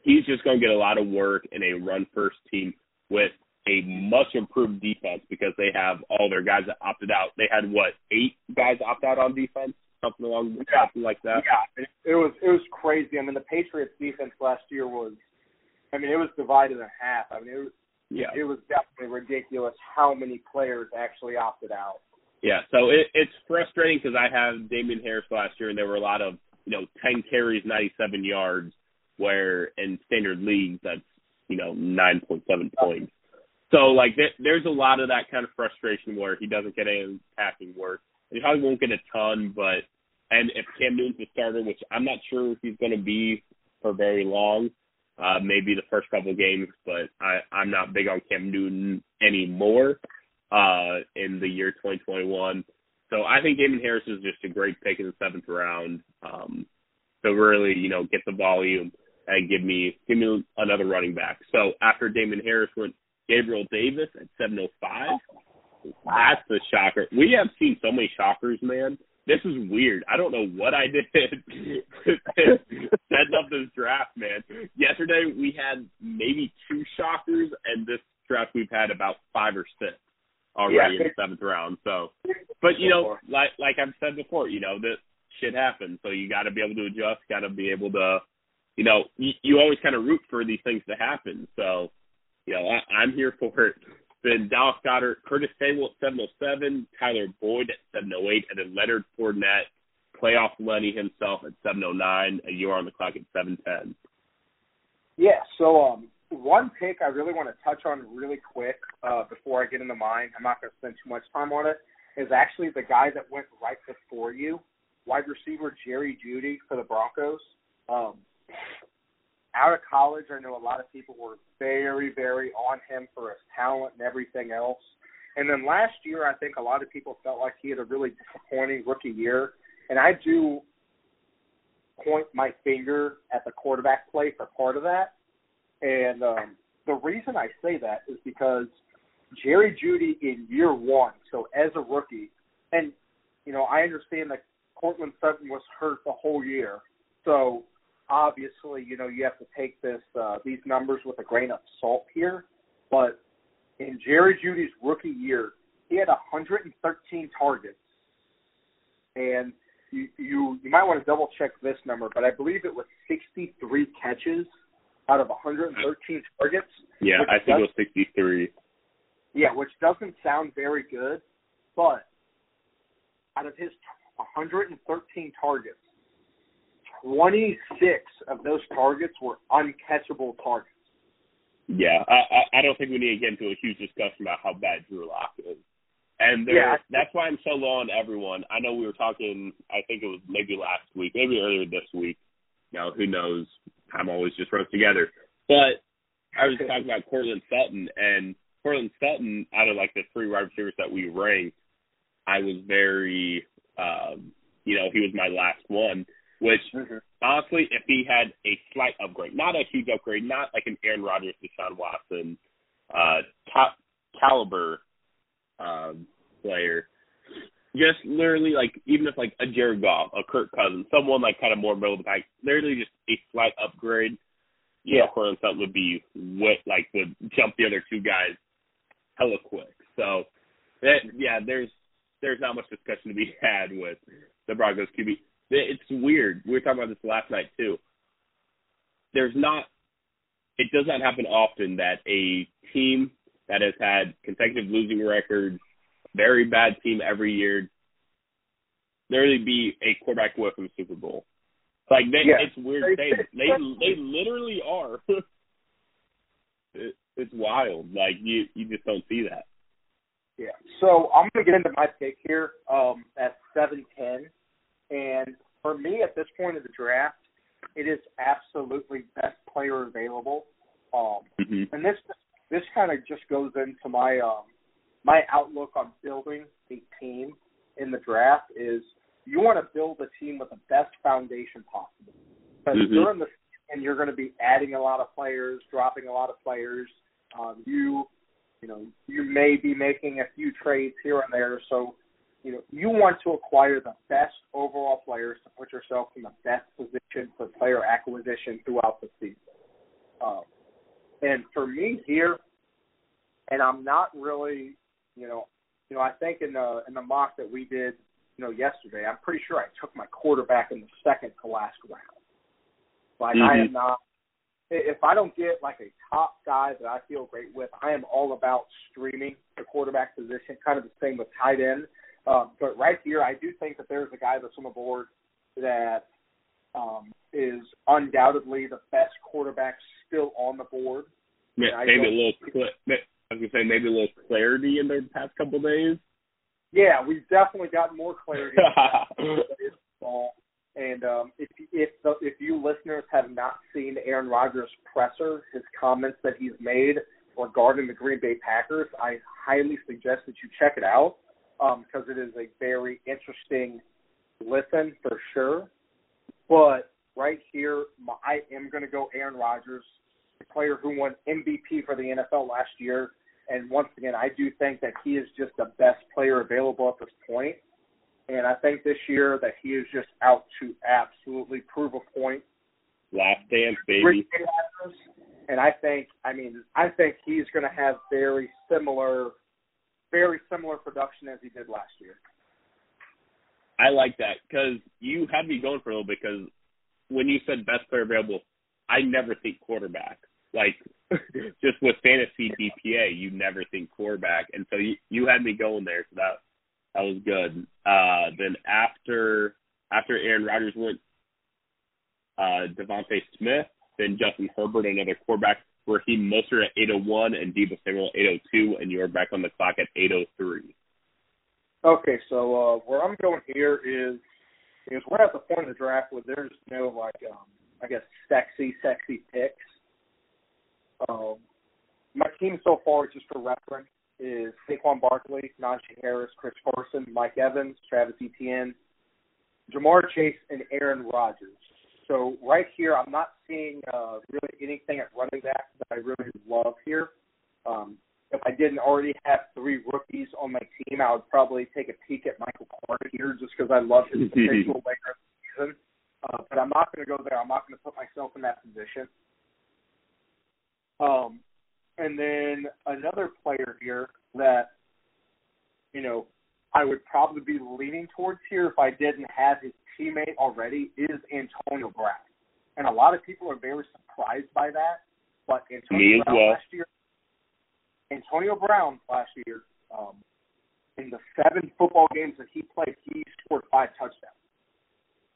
He's just going to get a lot of work in a run first team with a much improved defense because they have all their guys that opted out. They had what eight guys opt out on defense, something along yeah. something like that. Yeah, it was it was crazy. I mean, the Patriots defense last year was, I mean, it was divided in half. I mean, it was yeah. it was definitely ridiculous how many players actually opted out. Yeah, so it, it's frustrating because I have Damien Harris last year, and there were a lot of you know ten carries, ninety seven yards, where in standard leagues that's you know nine point seven points. So like there, there's a lot of that kind of frustration where he doesn't get any passing work. He probably won't get a ton, but and if Cam Newton's the starter, which I'm not sure if he's going to be for very long, uh, maybe the first couple of games, but I, I'm not big on Cam Newton anymore uh, in the year 2021. So I think Damien Harris is just a great pick in the seventh round um, to really, you know, get the volume and give me give me another running back. So after Damien Harris went Gabriel Davis at 705. That's the shocker. We have seen so many shockers, man this is weird. I don't know what I did setting up this draft, man. Yesterday we had maybe two shockers, and this draft we've had about five or six already yeah. in the seventh round. So, but you know, like like I've said before, you know that shit happens. So you got to be able to adjust. Got to be able to, you know, you, you always kind of root for these things to happen. So, you know, I, I'm here for it. Then Dallas Goedert, Curtis Samuel at 707, Tyler Boyd at 708, and then Leonard Fournette, playoff Lenny himself at 709, and you're on the clock at 710. Yeah, so um, one pick I really want to touch on really quick uh, before I get into mine. I'm not going to spend too much time on it. Is actually the guy that went right before you, wide receiver Jerry Jeudy for the Broncos. Um, out of college, I know a lot of people were very, very on him for his talent and everything else. And then last year, I think a lot of people felt like he had a really disappointing rookie year. And I do point my finger at the quarterback play for part of that. And um, the reason I say that is because Jerry Jeudy in year one, so as a rookie, and you know I understand that Courtland Sutton was hurt the whole year, so obviously you know you have to take this uh, these numbers with a grain of salt here. But in Jerry Jeudy's rookie year, he had 113 targets, and you you you might want to double check this number, but I believe it was 63 catches out of 113 targets. Yeah, I think it was 63. Yeah, which doesn't sound very good, but out of his 113 targets, 26 of those targets were uncatchable targets. Yeah, I I don't think we need to get into a huge discussion about how bad Drew Lock is. And there, yeah. that's why I'm so low on everyone. I know we were talking. I think it was maybe last week, maybe earlier this week. Now, who knows? Time always just runs together. But I was talking about Courtland Sutton, and Courtland Sutton, out of like the three wide receivers that we ranked, I was very, um, you know, he was my last one. Which mm-hmm. honestly, if he had a slight upgrade, not a huge upgrade, not like an Aaron Rodgers, Deshaun Watson, uh, top caliber um, player. Just literally like even if like a Jared Goff, a Kirk Cousins, someone like kind of more middle of the pack, literally just a slight upgrade. You yeah, know, Courtland Sutton would be what like would jump the other two guys hella quick. So that yeah, there's there's not much discussion to be had with the Broncos QB. It's weird. We were talking about this last night too. There's not it does not happen often that a team that has had consecutive losing records, very bad team every year, literally be a quarterback away from the Super Bowl. Like they, yeah. it's weird. They they they literally are. it, it's wild. Like you you just don't see that. Yeah. So I'm gonna get into my pick here um, at seven ten, and for me at this point of the draft, it is absolutely best player available. Um, mm-hmm. And this this kind of just goes into my um, my outlook on building a team in the draft is you want to build a team with the best foundation possible. Because mm-hmm. during the and you're going to be adding a lot of players, dropping a lot of players. Um, you you know you may be making a few trades here and there, so you know you want to acquire the best overall players to put yourself in the best position for player acquisition throughout the season. Um, and for me here, and I'm not really, you know, you know, I think in the in the mock that we did, you know, yesterday, I'm pretty sure I took my quarterback in the second to last round. Like mm-hmm. I am not. If I don't get like a top guy that I feel great with, I am all about streaming the quarterback position. Kind of the same with tight end. Um, but right here, I do think that there's a guy that's on the board that um, is undoubtedly the best quarterback still on the board. Yeah, maybe a little. I was gonna say maybe a little clarity in the past couple days. Yeah, we've definitely got more clarity. and um, if if the, if you listeners have not seen Aaron Rodgers' presser, his comments that he's made regarding the Green Bay Packers, I highly suggest that you check it out because um, it is a very interesting listen for sure. But right here, I am going to go Aaron Rodgers, the player who won MVP for the NFL last year. And once again, I do think that he is just the best player available at this point. And I think this year that he is just out to absolutely prove a point. Last dance, baby. And I think, I mean, I think he's going to have very similar, very similar production as he did last year. I like that because you had me going for a little bit because when you said best player available, I never think quarterback. Like just with fantasy DPA, you never think quarterback, and so you you had me going there, so that that was good. Uh, then after after Aaron Rodgers went, uh, DeVonta Smith, then Justin Herbert, another quarterback, he Mostert at 801 and Deebo Samuel 802, and you're back on the clock at 803. Okay, so uh, where I'm going here is is we're at the point of the draft where there's no like um, I guess sexy, sexy picks. Um, my team so far, just for reference, is Saquon Barkley, Najee Harris, Chris Carson, Mike Evans, Travis Etienne, Ja'Marr Chase, and Aaron Rodgers. So right here, I'm not seeing uh, really anything at running back that I really love here. Um, if I didn't already have three rookies on my team, I would probably take a peek at Michael Carter here just because I love his potential later in the season. Uh, but I'm not going to go there. I'm not going to put myself in that position. Um, and then another player here that, you know, I would probably be leaning towards here if I didn't have his teammate already is Antonio Brown. And a lot of people are very surprised by that. But Antonio Brown well. last year Antonio Brown last year, um, in the seven football games that he played, he scored five touchdowns.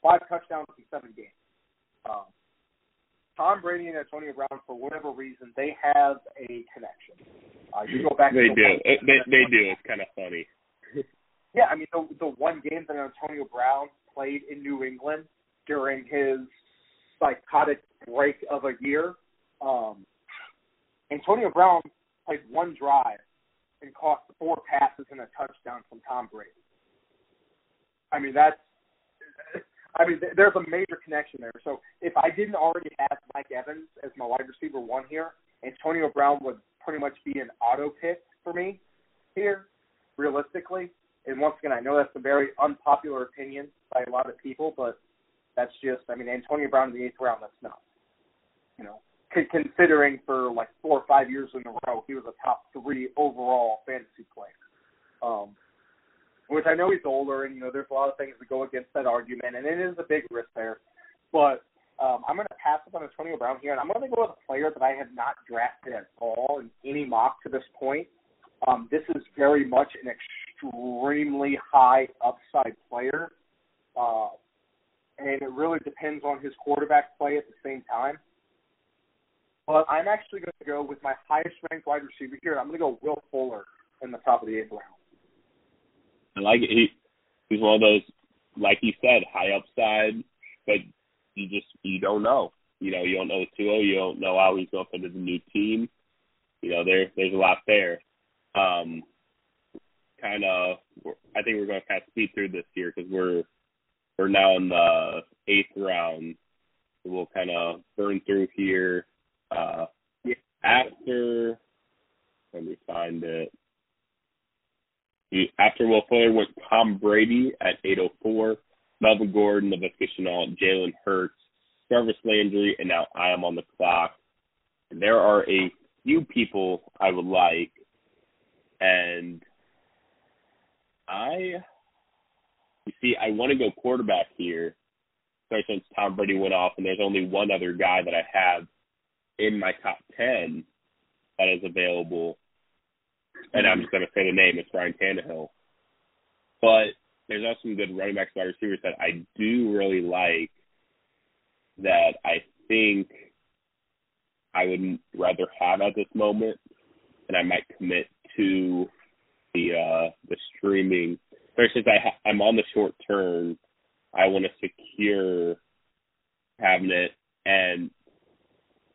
Five touchdowns in seven games. Um, Tom Brady and Antonio Brown, for whatever reason, they have a connection. Uh, you go back. They to do. It, they they do. It's kind of funny. Yeah, I mean the the one game that Antonio Brown played in New England during his psychotic break of a year. Um, Antonio Brown played one drive and caught four passes and a touchdown from Tom Brady. I mean that's I mean there's a major connection there. So if I didn't already have Mike Evans as my wide receiver one here, Antonio Brown would pretty much be an auto pick for me here, realistically. And once again, I know that's a very unpopular opinion by a lot of people, but that's just I mean Antonio Brown in the eighth round, that's nuts. You know, considering for like four or five years in a row, he was a top three overall fantasy player. Um, which I know he's older, and you know there's a lot of things that go against that argument, and it is a big risk there. But um, I'm going to pass up on Antonio Brown here, and I'm going to go with a player that I have not drafted at all in any mock to this point. Um, this is very much an extremely high upside player, uh, and it really depends on his quarterback play at the same time. But I'm actually going to go with my highest ranked wide receiver here. I'm going to go Will Fuller in the top of the eighth round. I like it. He he's one of those, like you said, high upside, but you just you don't know. You know, you don't know the 2 You don't know how he's going to fit into the new team. You know, there there's a lot there. Um, kind of, I think we're going to kind of speed through this year because we're we're now in the eighth round. We'll kind of burn through here. Uh, after, let me find it. After Will Fuller went Tom Brady at 804, Melvin Gordon, Laviska Shenault, Jalen Hurts, Jarvis Landry, and now I am on the clock. There are a few people I would like, and I, you see, I want to go quarterback here, especially since Tom Brady went off, and there's only one other guy that I have in my top 10 that is available, and I'm just going to say the name, it's Ryan Tannehill. But there's also some good running backs, wide receivers that I do really like that I think I would rather have at this moment, and I might commit to the uh, the streaming. Especially since I ha- I'm on the short term, I want to secure cabinet, and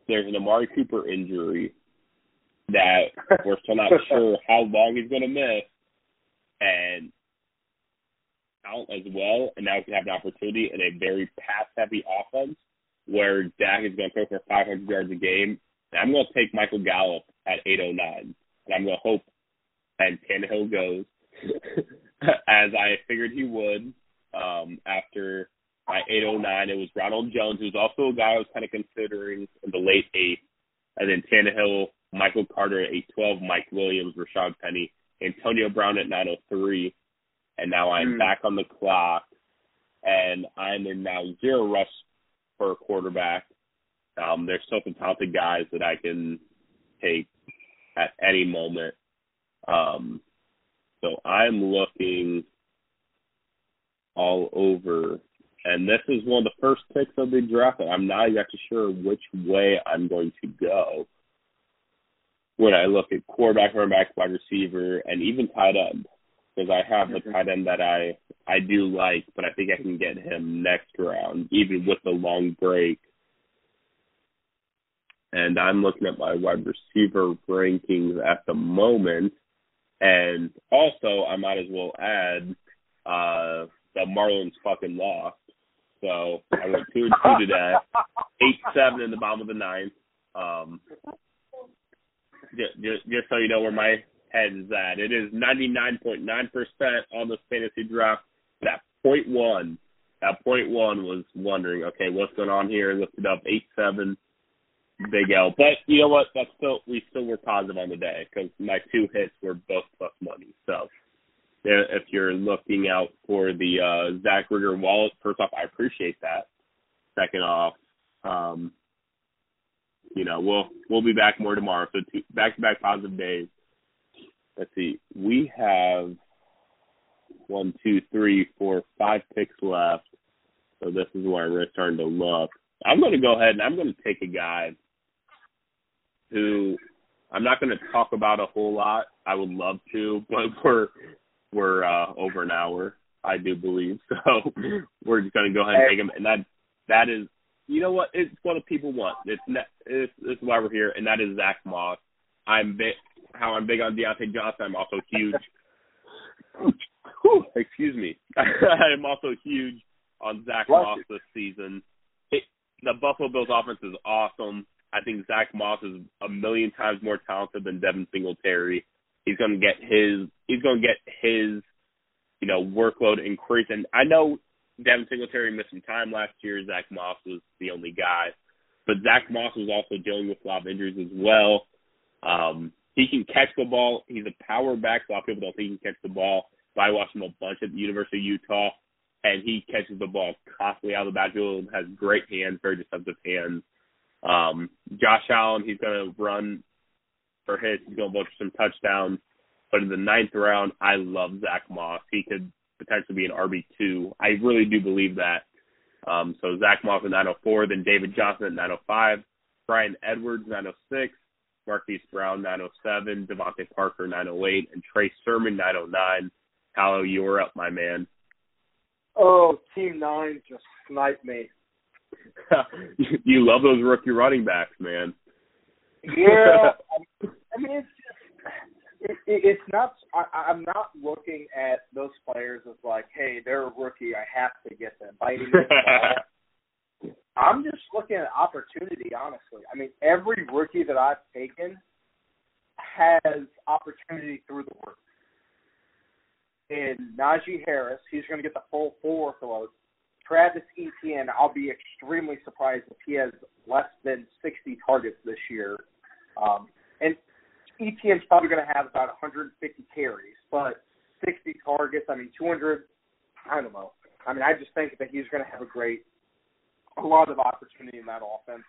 there's an Amari Cooper injury that we're still not sure how long he's going to miss, and out as well. And now we have an opportunity in a very pass-heavy offense where Dak is going to throw for 500 yards a game. And I'm going to take Michael Gallup at 809, and I'm going to hope and Tannehill goes as I figured he would. Um, after my 809, it was Ronald Jones, who's also a guy I was kind of considering in the late eighth, and then Tannehill, Michael Carter at 812, Mike Williams, Rashaad Penny, Antonio Brown at 903, and now I'm Mm. back on the clock, and I'm in now zero rush for a quarterback. Um, there's still some talented guys that I can take at any moment. Um, so I'm looking all over, and this is one of the first picks of the draft. and I'm not exactly sure which way I'm going to go when I look at quarterback, running back, wide receiver, and even tight end. Because I have the tight end that I I do like, but I think I can get him next round, even with the long break. And I'm looking at my wide receiver rankings at the moment, And also, I might as well add uh, the Marlins fucking lost. So I went two and two today, eight seven in the bottom of the ninth. Um, just, just, just so you know where my head is at, it is ninety nine point nine percent on this fantasy draft. That point one, that point one was wondering, okay, what's going on here? Looked it up, eight seven, big L. But you know what? That's still we still were positive on the day because my two hits were both plus money. So if you're looking out for the uh, Zach Rigger wallet, first off, I appreciate that. Second off, um, you know, we'll we'll be back more tomorrow. So back to back positive days. Let's see. We have one, two, three, four, five picks left. So this is where we're starting to look. I'm going to go ahead and I'm going to take a guy who I'm not going to talk about a whole lot. I would love to, but we're we're uh, over an hour, I do believe. So we're just going to go ahead and take him, and that that is, you know what? It's what the people want. It's it's, it's why we're here, and that is Zach Moss. I'm big, how I'm big on Diontae Johnson. I'm also huge. excuse me. I'm also huge on Zach Moss this season. It, the Buffalo Bills offense is awesome. I think Zach Moss is a million times more talented than Devin Singletary. He's to get his he's to get his you know workload increased. And I know Devin Singletary missed some time last year. Zach Moss was the only guy, but Zach Moss was also dealing with a lot of injuries as well. Um, he can catch the ball. He's a power back. A lot of people don't think he can catch the ball. But I watched him a bunch at the University of Utah, and he catches the ball constantly out of the backfield. Has great hands, very deceptive hands. Um, Josh Allen, he's going to run for hits. He's going to look for some touchdowns. But in the ninth round, I love Zach Moss. He could potentially be an RB two. I really do believe that. Um, so Zach Moss at 904, then David Johnson at 905, Bryan Edwards 906, Marquise Brown 907, DeVante Parker 908, and Trey Sermon 909. How you're up, my man. Oh, Team Nine just sniped me. you love those rookie running backs, man. Yeah, I mean it's just it, it, it's not. I, I'm not looking at those players as like, hey, they're a rookie. I have to get them biting. I'm just looking at opportunity, honestly. I mean, every rookie that I've taken has opportunity through the work. And Najee Harris, he's going to get the full four workload. Travis Etienne, I'll be extremely surprised if he has less than 60 targets this year. Um, and Etienne's probably going to have about 150 carries, but 60 targets, I mean, 200, I don't know. I mean, I just think that he's going to have a great, a lot of opportunity in that offense.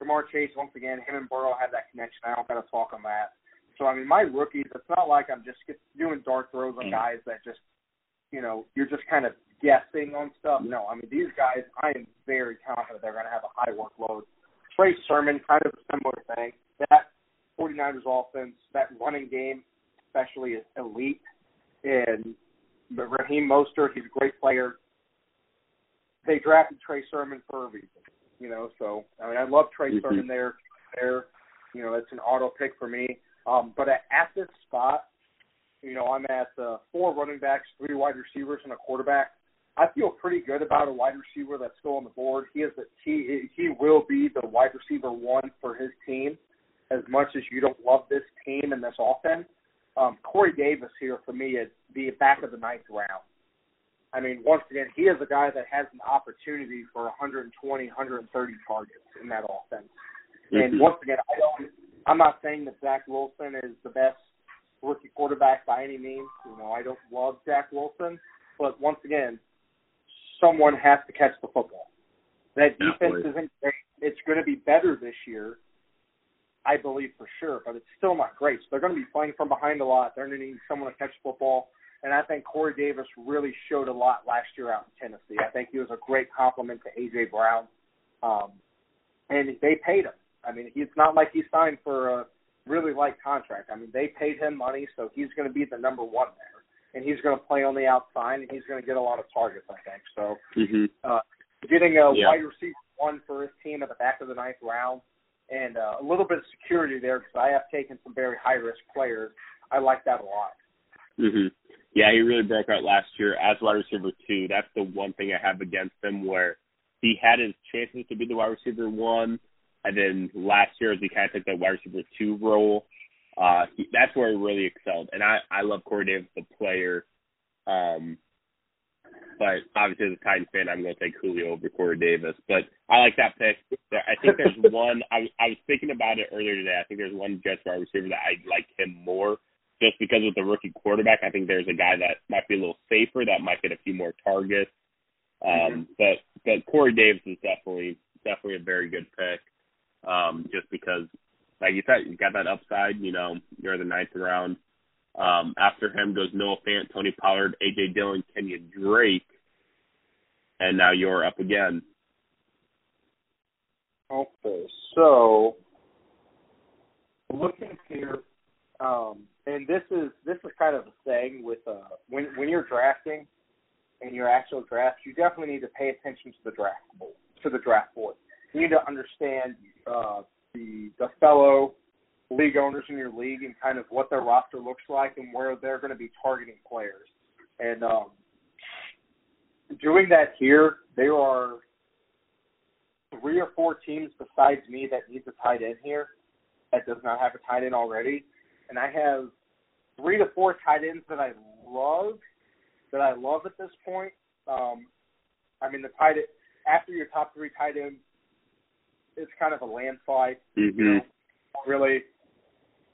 Ja'Marr Chase, once again, him and Burrow have that connection. I don't got to talk on that. So, I mean, my rookies, it's not like I'm just doing dart throws on guys that just, you know, you're just kind of guessing on stuff. No, I mean these guys, I am very confident they're going to have a high workload. Trey Sermon, kind of a similar thing. That 49ers offense, that running game, especially is elite. And Raheem Mostert, he's a great player. They drafted Trey Sermon for a reason, you know. So I mean, I love Trey mm-hmm. Sermon there. There, you know, it's an auto pick for me. Um, but at, at this spot, you know, I'm at uh, four running backs, three wide receivers, and a quarterback. I feel pretty good about a wide receiver that's still on the board. He is a, he he will be the wide receiver one for his team. As much as you don't love this team and this offense, um, Corey Davis here for me is the back of the ninth round. I mean, once again, he is a guy that has an opportunity for 120, 130 targets in that offense. Mm-hmm. And once again, I don't. I'm not saying that Zach Wilson is the best rookie quarterback by any means. You know, I don't love Zach Wilson, but once again, someone has to catch the football. That defense isn't great. It's going to be better this year, I believe for sure, but it's still not great. So they're going to be playing from behind a lot. They're going to need someone to catch the football. And I think Corey Davis really showed a lot last year out in Tennessee. I think he was a great compliment to AJ Brown. Um, and they paid him. I mean, it's not like he signed for a really light contract. I mean, they paid him money, so he's going to be the number one there and he's going to play on the outside, and he's going to get a lot of targets, I think. So, mm-hmm. uh, getting a yeah. wide receiver one for his team at the back of the ninth round, and uh, a little bit of security there because I have taken some very high risk players. I like that a lot. Mhm. Yeah, he really broke out last year as wide receiver two. That's the one thing I have against him where he had his chances to be the wide receiver one, and then last year as he kind of took that wide receiver two role, uh, he, that's where he really excelled. And I I love Corey Davis the player, um, but obviously as a Titans fan, I'm going to take Julio over Corey Davis. But I like that pick. I think there's one. I I was thinking about it earlier today. I think there's one Jets wide receiver that I like him more. Just because with the rookie quarterback, I think there's a guy that might be a little safer, that might get a few more targets. Um, mm-hmm. But but Corey Davis is definitely definitely a very good pick. Um, just because, like you said, you got that upside. You know, you're the ninth round. Um, after him goes Noah Fant, Tony Pollard, AJ Dillon, Kenyan Drake, and now you're up again. Okay, so looking here, um, and this is this is kind of a thing with uh, when when you're drafting in your actual draft, you definitely need to pay attention to the draft board, to the draft board. You need to understand uh, the the fellow league owners in your league and kind of what their roster looks like and where they're going to be targeting players. And um, doing that here, there are three or four teams besides me that needs a tight end here that does not have a tight end already. And I have three to four tight ends that I love that I love at this point. Um, I mean, the tight end, after your top three tight ends, it's kind of a landslide. Mm-hmm. You know, really,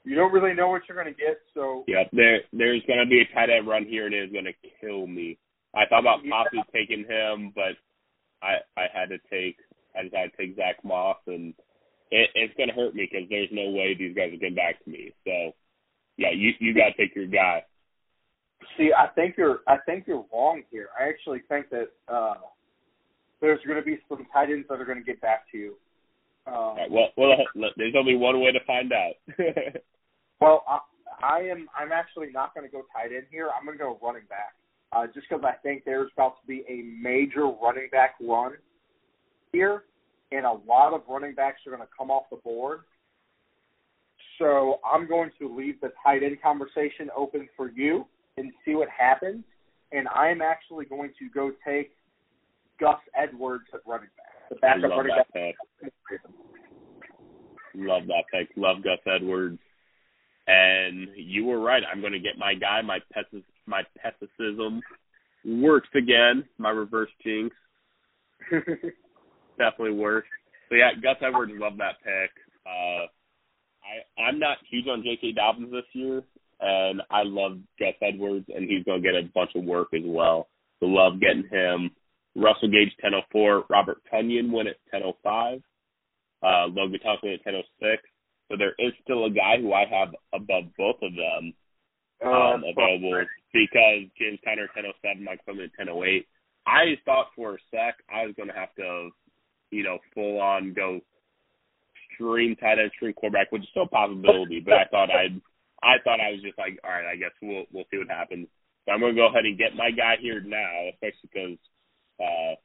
you don't really know what you're going to get. So yeah, there there's going to be a tight end run here, and it's going to kill me. I thought about yeah. possibly taking him, but I I had to take I decided to take Zach Moss, and it, it's going to hurt me because there's no way these guys are getting back to me. So yeah, you you got to take your guy. See, I think you're I think you're wrong here. I actually think that uh there's going to be some tight ends that are going to get back to you. Um, well, well, there's only one way to find out. well, I, I am. I'm actually not going to go tight end here. I'm going to go running back, uh, just because I think there's about to be a major running back run here, and a lot of running backs are going to come off the board. So I'm going to leave the tight end conversation open for you and see what happens. And I'm actually going to go take Gus Edwards at running back, the backup running back. Pick. Love that pick. Love Gus Edwards. And you were right. I'm going to get my guy. My pessis, my pessimism works again. My reverse jinx definitely works. So yeah, Gus Edwards. Love that pick. Uh, I I'm not huge on J.K. Dobbins this year, and I love Gus Edwards, and he's going to get a bunch of work as well. So love getting him. Russell Gage 1004, Robert Tonyan went at 1005, uh, Logan Thomas at 1006. So there is still a guy who I have above both of them uh, um, available because James Conner 1007, Mike Clement 1008. I thought for a sec I was going to have to, you know, full on go stream tight end, stream quarterback, which is still a possibility. But I thought I'd, I thought I was just like, all right, I guess we'll we'll see what happens. So I'm gonna go ahead and get my guy here now, especially because, uh,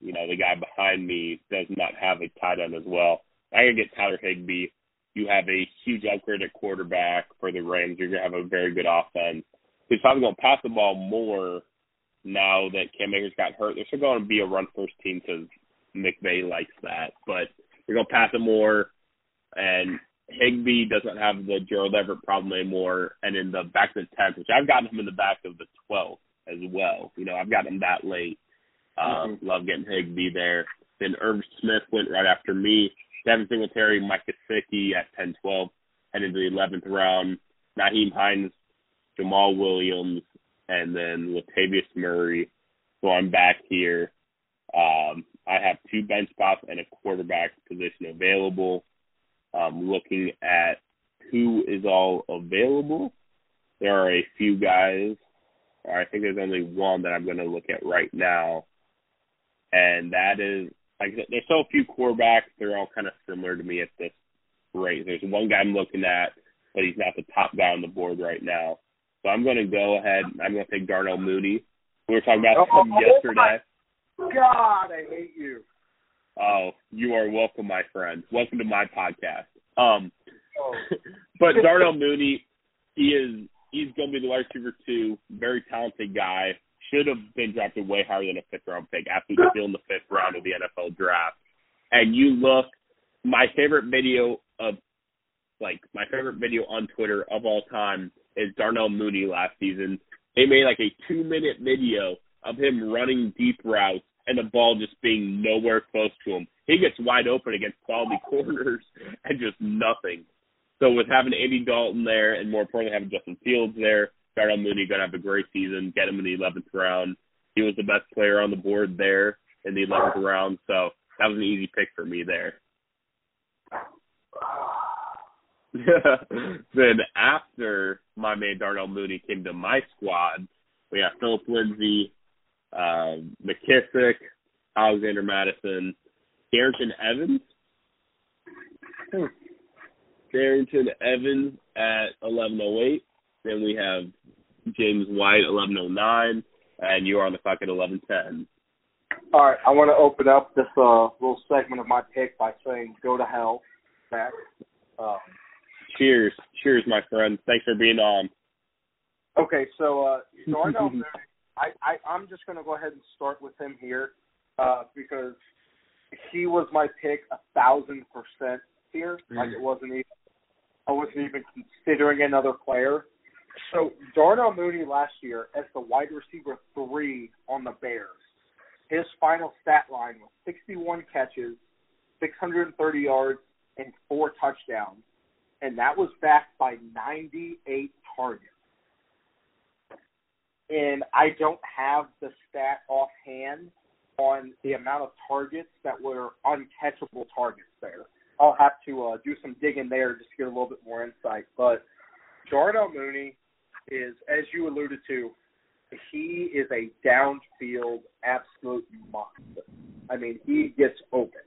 you know, the guy behind me does not have a tight end as well. I'm gonna get Tyler Higbee. You have a huge upgrade at quarterback for the Rams. You're gonna have a very good offense. He's probably gonna pass the ball more now that Cam Akers got hurt. They're still to be a run first team because McVay likes that, but going to pass it more, and Higbee doesn't have the Gerald Everett problem anymore. And in the back of the tenth, which I've gotten him in the back of the twelfth as well. You know, I've gotten him that late. Um. Love getting Higbee there. Then Irv Smith went right after me. Devin Singletary, Mike Gesicki at 10 12, headed to the 11th round. Nyheim Hines, Jamaal Williams, and then Latavius Murray. So I'm back here. Um, I have two bench spots and a quarterback position available. Um, looking at who is all available, there are a few guys. I think there's only one that I'm going to look at right now, and that is like there's still a few quarterbacks. They're all kind of similar to me at this rate. There's one guy I'm looking at, but he's not the top guy on the board right now. So I'm going to go ahead. I'm going to take Darnell Mooney. We were talking about him oh, yesterday. God, I hate you. Oh, you are welcome, my friend. Welcome to my podcast. Um, oh. but Darnell Mooney, he is he's going to be the wide receiver two. Very talented guy. Should have been drafted way higher than a fifth round pick. Absolutely still in the fifth round of the NFL draft. And you look, my favorite video of, like, my favorite video on Twitter of all time is Darnell Mooney last season. They made like a two minute video of him running deep routes and the ball just being nowhere close to him. He gets wide open against quality corners and just nothing. So with having Andy Dalton there, and more importantly having Justin Fields there, Darnell Mooney gonna have a great season. Get him in the 11th round. He was the best player on the board there in the 11th round, so that was an easy pick for me there. then after my man Darnell Mooney came to my squad, we have Phillip Lindsay, uh, McKissic, Alexander Mattison, Darrynton Evans. Hmm. Darrynton Evans at 1108. Then we have James White 1109, and you are on the clock at 1110. All right, I want to open up this uh, little segment of my pick by saying "Go to hell, Matt." Um, cheers, cheers, my friend. Thanks for being on. Okay, so uh, so I know I, I I'm just going to go ahead and start with him here uh, because he was my pick a thousand percent here. Like it wasn't even I wasn't even considering another player. So Darnell Mooney last year as the wide receiver three on the Bears, his final stat line was 61 catches, 630 yards, and four touchdowns, and that was backed by 98 targets. And I don't have the stat offhand on the amount of targets that were uncatchable targets there. I'll have to uh, do some digging there just to get a little bit more insight. But Darnell Mooney is, as you alluded to, he is a downfield absolute monster. I mean, he gets open,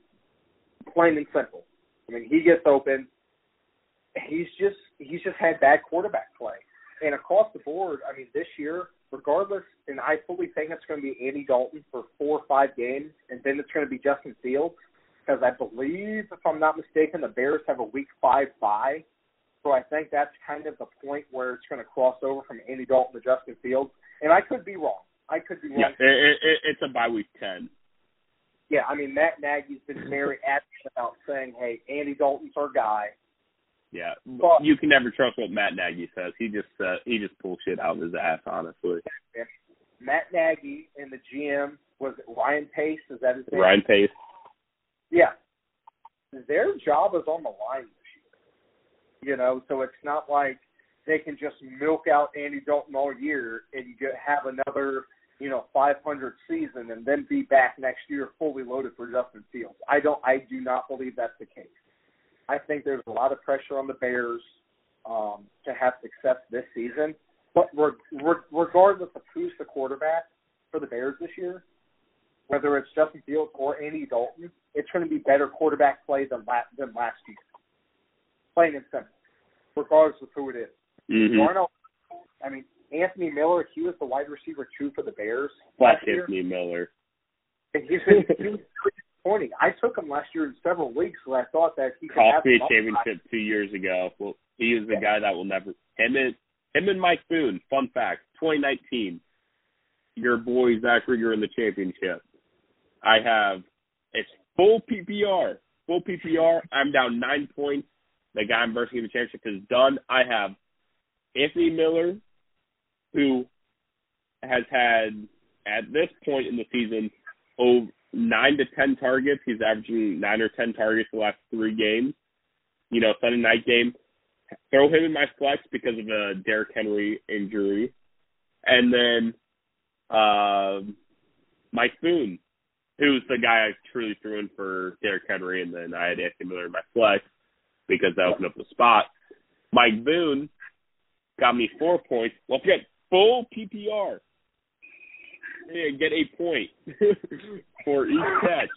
plain and simple. I mean, he gets open. He's just he's just had bad quarterback play, and across the board. I mean, this year, regardless, and I fully think it's going to be Andy Dalton for four or five games, and then it's going to be Justin Fields because I believe, if I'm not mistaken, the Bears have a Week Five bye. So I think that's kind of the point where it's going to cross over from Andy Dalton to Justin Fields. And I could be wrong. I could be wrong. Yeah, it, it, it's a bye week ten. Yeah, I mean Matt Nagy's been very adamant about saying, "Hey, Andy Dalton's our guy." Yeah, but, you can never trust what Matt Nagy says. He just uh, he just pulls shit out of his ass, honestly. Matt Nagy and the GM was it Ryan Pace? Is that his name? Ryan Pace. Yeah. Their job is on the line. You know, so it's not like they can just milk out Andy Dalton all year and get, have another, you know, 500 season and then be back next year fully loaded for Justin Fields. I don't, I do not believe that's the case. I think there's a lot of pressure on the Bears um, to have success this season. But regardless of who's the quarterback for the Bears this year, whether it's Justin Fields or Andy Dalton, it's going to be better quarterback play than last, than last year. Plain and simple, regardless of who it is. Mm-hmm. Darnell, I mean, Anthony Miller, he was the wide receiver two for the Bears. Last Anthony Miller. And he's been, he was disappointing. I took him last year in several leagues where I thought that he could cost have me a championship two years ago. Well, he is the yeah. guy that will never. Him and him and Mike Boone. Fun fact: 2019, your boy Zach Rieger in the championship. I have it's full PPR. Full PPR. I'm down nine points. The guy I'm versing in the championship is done. I have Anthony Miller, who has had at this point in the season over nine to ten targets. He's averaging nine or ten targets the last three games. You know, Sunday night game. Throw him in my flex because of a Derrick Henry injury, and then uh, Mike Boone who's the guy I truly threw in for Derrick Henry, and then I had Anthony Miller in my flex because that opened up the spot. Mike Boone got me four points. Well, if you full PPR, yeah, get a point for each catch,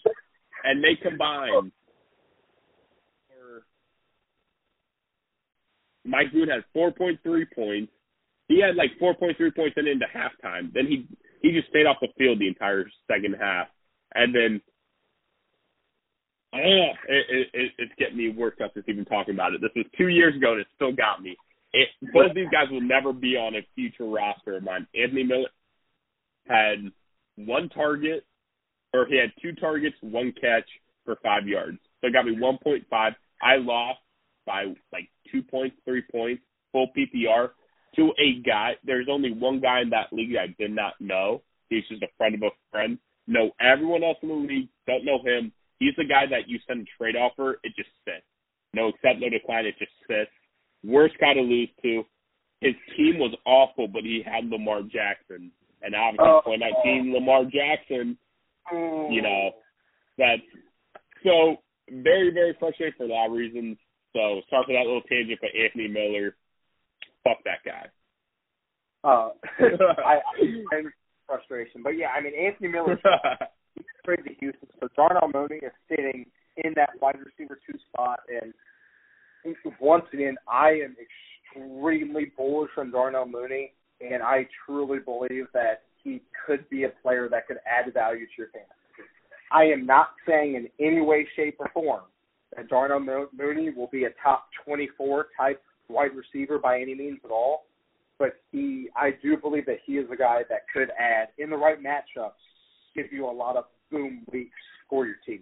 and they combine. Mike Boone has 4.3 points. He had like 4.3 points and into halftime. Then he he just stayed off the field the entire second half and then oh, it, it, it's getting me worked up just even talking about it. This was two years ago, and it still got me. it, both these guys will never be on a future roster of mine. Anthony Miller had one target, or he had two targets, one catch for five yards. So it got me 1.5. I lost by like two points, three points, full PPR to a guy. There's only one guy in that league I did not know. He's just a friend of a friend. Know everyone else in the league. Don't know him. He's the guy that you send a trade offer. It just sits. No accept, no decline. It just sits. Worst guy to lose to. His team was awful, but he had Lamar Jackson, and obviously Oh. 2019 Lamar Jackson. You know, that's so very very frustrating for a lot of reasons. So sorry for that little tangent, but Anthony Miller, fuck that guy. Uh, I, I frustration, but yeah, I mean Anthony Miller's traded to Houston, so Darnell Mooney is sitting in that wide receiver two spot, and once again, I am extremely bullish on Darnell Mooney, and I truly believe that he could be a player that could add value to your fantasy. I am not saying in any way, shape, or form that Darnell Mo- Mooney will be a top 24 type wide receiver by any means at all, but he, I do believe that he is a guy that could add in the right matchups, give you a lot of boom weeks for your team.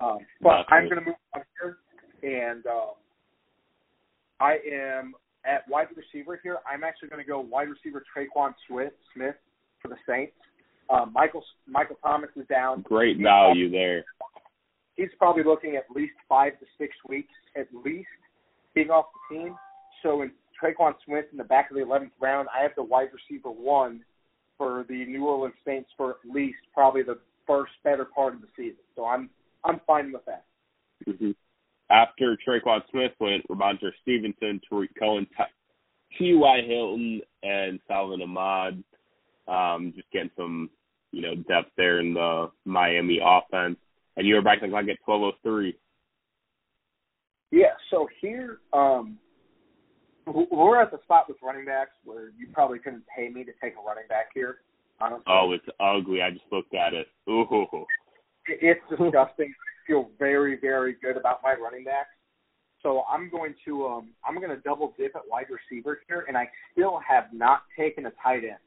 Um, but I'm going to move on here, and um, I am at wide receiver here. I'm actually going to go wide receiver Tre'Quan Smith Smith for the Saints. Um, Michael Michael Thomas is down. Great value there. He's probably looking at least five to six weeks at least being off the team. So in Tre'Quan Smith in the back of the 11th round, I have the wide receiver one for the New Orleans Saints for at least probably the first better part of the season. So I'm I'm fine with that. hmm After Tre'Quan Smith went, Rhamondre Stevenson, Tarik Cohen, T.Y. Hilton, and Salvon Ahmed. Um, just getting some, you know, depth there in the Miami offense. And you were back to like at 1203. Yeah. So here, um, we're at the spot with running backs where you probably couldn't pay me to take a running back here. Honestly, Oh, it's ugly. I just looked at it. Ooh. It- it's disgusting. Feel very, very good about my running backs. So I'm going to um I'm going to double dip at wide receiver here, and I still have not taken a tight end.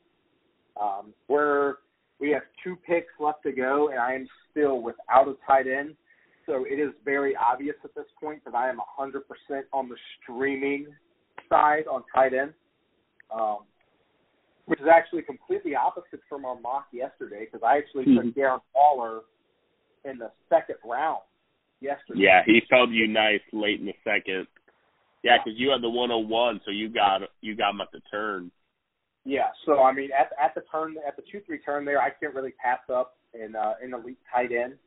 Um, where we have two picks left to go, and I am still without a tight end. So it is very obvious at this point that I am 100% on the streaming side on tight end, um, which is actually completely opposite from our mock yesterday because I actually took Mhm. Darren Waller in the second round yesterday. Yeah, he felt you nice late in the second. Yeah, 'cause you had the 101, so you got you got him at the turn. Yeah, so I mean, at at the turn, at the two three turn there, I can't really pass up in uh, in elite tight end.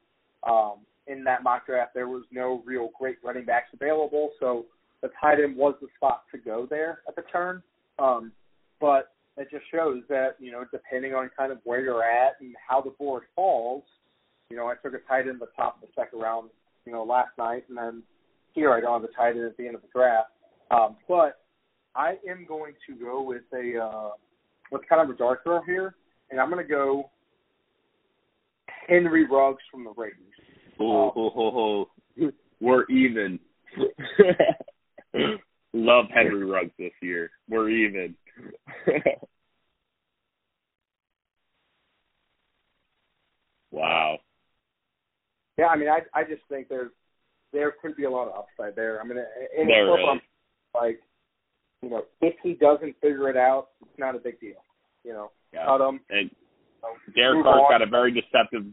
Um, in that mock draft, there was no real great running backs available, so the tight end was the spot to go there at the turn. Um, but it just shows that you know, depending on kind of where you're at and how the board falls, you know, I took a tight end at the top of the second round, you know, last night, and then here I don't have the tight end at the end of the draft. Um, but I am going to go with a uh, with kind of a dark throw here, and I'm going to go Henry Ruggs from the Raiders. Oh, ho, ho, ho. We're even. Love Henry Ruggs this year. We're even. wow. Yeah, I mean, I I just think there's there could be a lot of upside there. I mean, and There it's is. like you know, if he doesn't figure it out, it's not a big deal. You know, Yeah. cut him. And Derek Carr's got a very deceptive,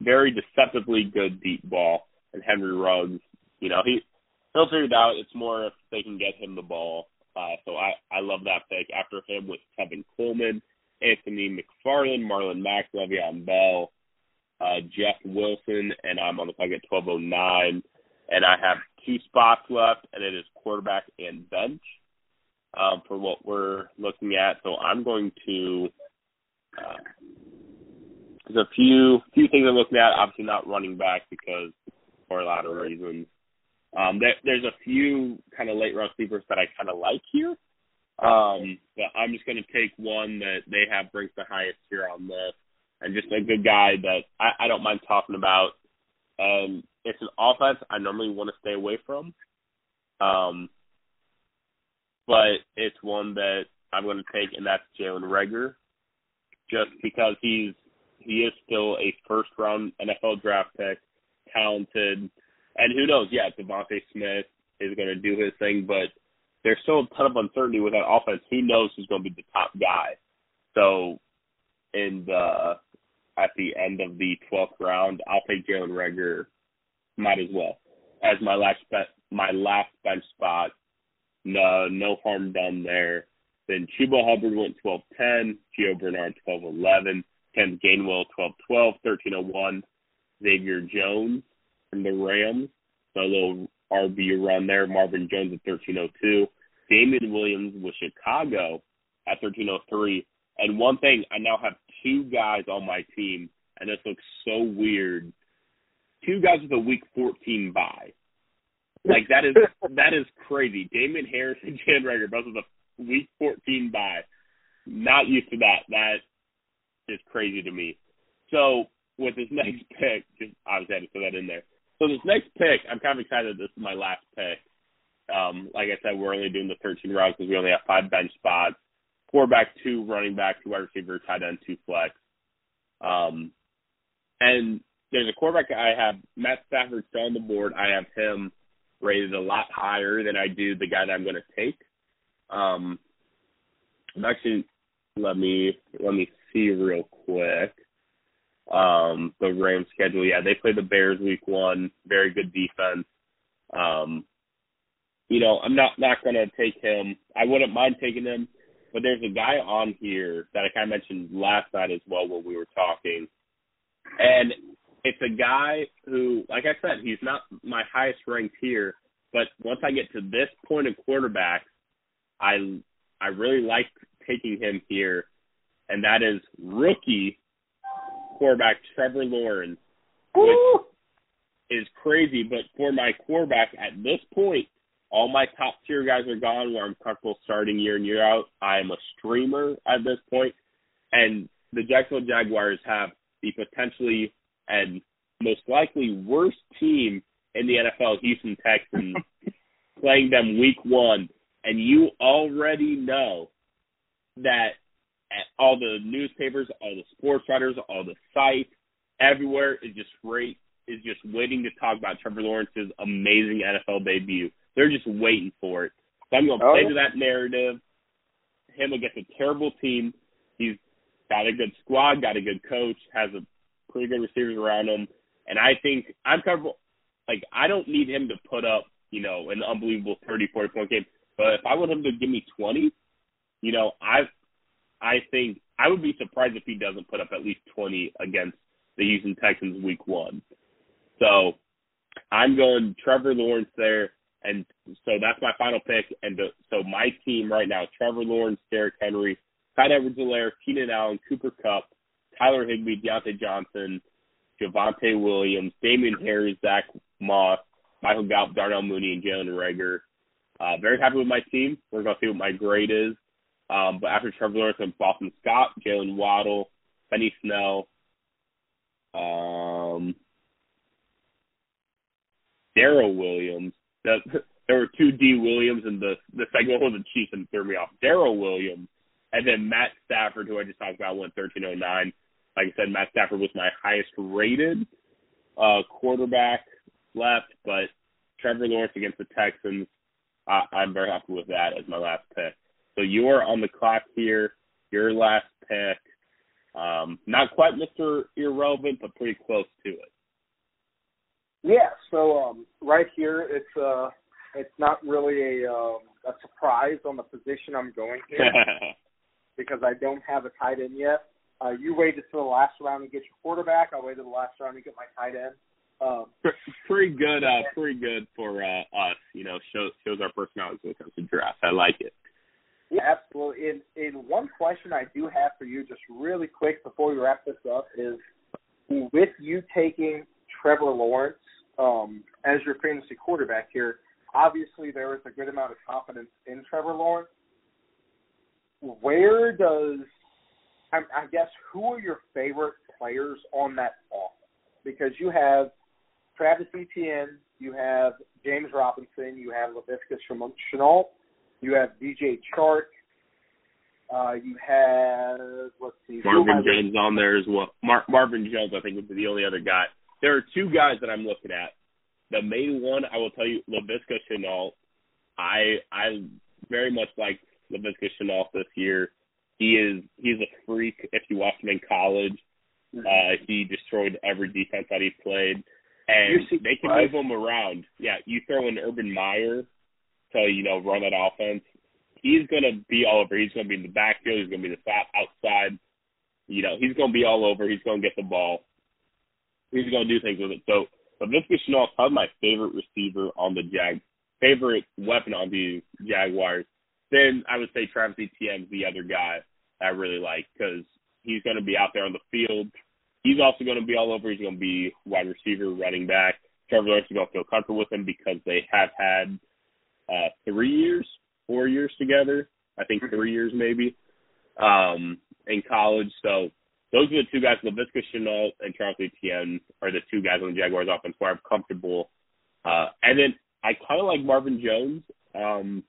very deceptively good deep ball, and Henry Ruggs, you know, he he'll figure it out. It's more if they can get him the ball. Uh, so I I love that pick. After him with Tevin Coleman, Anthony McFarland, Marlon Mack, Le'Veon Bell, uh, Jeff Wilson, and I'm on the clock at 12:09, and I have two spots left, and it is quarterback and bench um, for what we're looking at. So I'm going to. Uh, there's a few few things I'm looking at. Obviously, not running back because for a lot of reasons. Um, there, there's a few kind of late round sleepers that I kind of like here. Um, but I'm just going to take one that they have ranks the highest here on this, and just a good guy that I, I don't mind talking about. And it's an offense I normally want to stay away from. Um, but it's one that I'm going to take, and that's Jalen Reagor, just because he's he is still a first round NFL draft pick, talented, and who knows? Yeah, DeVonta Smith is going to do his thing, but there's still a ton of uncertainty with that offense. Who knows who's going to be the top guy? So, in the at the end of the 12th round, I'll take Jalen Reagor. Might as well as my last bet, my last bench spot. No, no harm done there. Then Chuba Hubbard went 12-10, Gio Bernard 12-11, Ken Gainwell 12-12, 13-01, Xavier Jones from the Rams, so a little RB run there. Marvin Jones at 13-02, Damien Williams with Chicago at 13-03. And one thing, I now have two guys on my team, and this looks so weird. Two guys with a Week 14 bye. Like that is that is crazy. Damien Harris and Jan Reagor both with a week 14 bye. Not used to that. That is crazy to me. So with this next pick, just I was had to throw that in there. So this next pick, I'm kind of excited. This is my last pick. Um, like I said, we're only doing the 13 rounds because we only have five bench spots. Quarterback, two running back, two wide receiver, tight end, two flex. Um, and there's a quarterback I have Matt Stafford still on the board. I have him rated a lot higher than I do the guy that I'm going to take. Um, actually, let me let me see real quick. Um, the Rams schedule, yeah, they play the Bears week one. Very good defense. Um, you know, I'm not not going to take him. I wouldn't mind taking him, but there's a guy on here that I kind of mentioned last night as well when we were talking, and it's a guy who, like I said, he's not my highest ranked here, but once I get to this point of quarterbacks, I I really like taking him here, and that is rookie quarterback Trevor Lawrence, which is crazy. But for my quarterback at this point, all my top tier guys are gone where I'm comfortable starting year in year out. I am a streamer at this point. point, and the Jacksonville Jaguars have the potentially and most likely worst team in the NFL, Houston Texans, playing them week one and you already know that all the newspapers, all the sports writers, all the sites, everywhere is just great is just waiting to talk about Trevor Lawrence's amazing NFL debut. They're just waiting for it. So I'm going to play oh. to that narrative. Him against a terrible team. He's got a good squad, got a good coach, has a pretty good receivers around him, and I think I'm comfortable. Like I don't need him to put up, you know, an unbelievable 30, 40 point game. But if I want him to give me 20, you know, I I think I would be surprised if he doesn't put up at least 20 against the Houston Texans week 1. So, I'm going Trevor Lawrence there and so that's my final pick and the, so my team right now Trevor Lawrence, Derrick Henry, Clyde Edwards-Helaire, Keenan Allen, Cooper Kupp, Tyler Higbee, Diontae Johnson, Javonte Williams, Damien Harris, Zach Moss, Michael Gallup, Darnell Mooney, and Jalen Reagor. Uh, very happy with my team. We're going to see what my grade is. Um, but after Trevor Lawrence and Boston Scott, Jaylen Waddle, Benny Snell, um, Darrel Williams. The, there were two D Williams, and the the one was the Chiefs and threw me off. Darrel Williams, and then Matt Stafford, who I just talked about, went thirteen oh nine. Like I said, Matt Stafford was my highest rated uh, quarterback left, but Trevor Lawrence against the Texans I, I'm very happy with that as my last pick. So you're on the clock here. Your last pick. Um, not quite Mr. Irrelevant, but pretty close to it. Yeah. So um, right here, it's uh, it's not really a um, a surprise on the position I'm going here because I don't have a tight end yet. Uh, you waited till the last round to get your quarterback. I waited the last round to get my tight end. Um, pretty good, uh, pretty good for uh, us. You know, shows shows our personalities when it comes to draft. I like it. Yeah, absolutely. And, and one question I do have for you, just really quick before we wrap this up, is with you taking Trevor Lawrence um, as your fantasy quarterback here, obviously there is a good amount of confidence in Trevor Lawrence. Where does I, I guess who are your favorite players on that offense? Because you have Travis Etienne, you have James Robinson, you have Laviska Shenault, You have DJ Chark. Uh, you have let's see, Marvin Jones on there as well. Mar- Marvin Jones, I think, would be the only other guy. There are two guys that I'm looking at. The main one, I will tell you, Laviska Shenault. I I very much like Laviska Shenault this year. He is he's a freak. If you watch him in college, uh, he destroyed every defense that he played, and they can move him around. Yeah, you throw in Urban Meyer to you know run that offense. He's gonna be all over. He's gonna be in the backfield. He's gonna be the fat outside. You know, he's gonna be all over. He's gonna get the ball. He's gonna do things with it. So, Laviska Shenault is probably my favorite receiver on the Jag, favorite weapon on the Jaguars. Then I would say Travis Etienne's the other guy I really like because he's going to be out there on the field. He's also going to be all over. He's going to be wide receiver, running back. Trevor Lawrence is going to feel comfortable with him because they have had uh, three years, four years together. I think three years maybe um, in college. So those are the two guys. Laviska Shenault and Charles Etienne are the two guys on the Jaguars offense where I'm comfortable. Uh, and then I kind of like Marvin Jones. Um,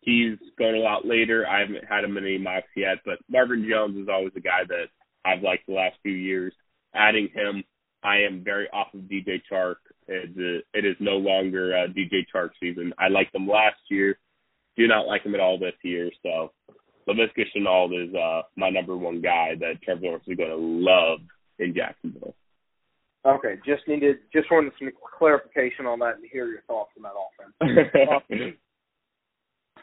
he's going a lot later. I haven't had him in any mocks yet, but Marvin Jones is always a guy that I've liked the last few years. Adding him, I am very off of DJ Chark. It, it is no longer uh, DJ Chark season. I liked him last year. Do not like him at all this year. So Laviska Shenault is uh, my number one guy that Trevor Lawrence is going to love in Jacksonville. Okay, just needed just wanted some clarification on that and hear your thoughts on that offense.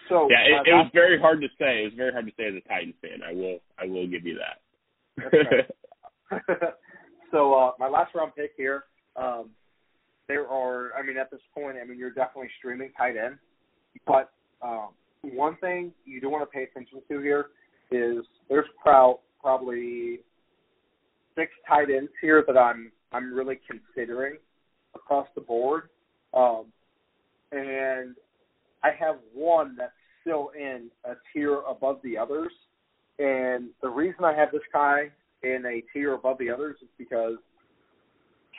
So yeah, it, uh, it was very hard to say. It was very hard to say as a Titans fan. I will, I will give you that. so uh, my last round pick here. Um, there are, I mean, at this point, I mean, you're definitely streaming tight end, but um, one thing you do want to pay attention to here is there's proud, probably six tight ends here that I'm I'm really considering across the board, um, and I have one that's still in a tier above the others. And the reason I have this guy in a tier above the others is because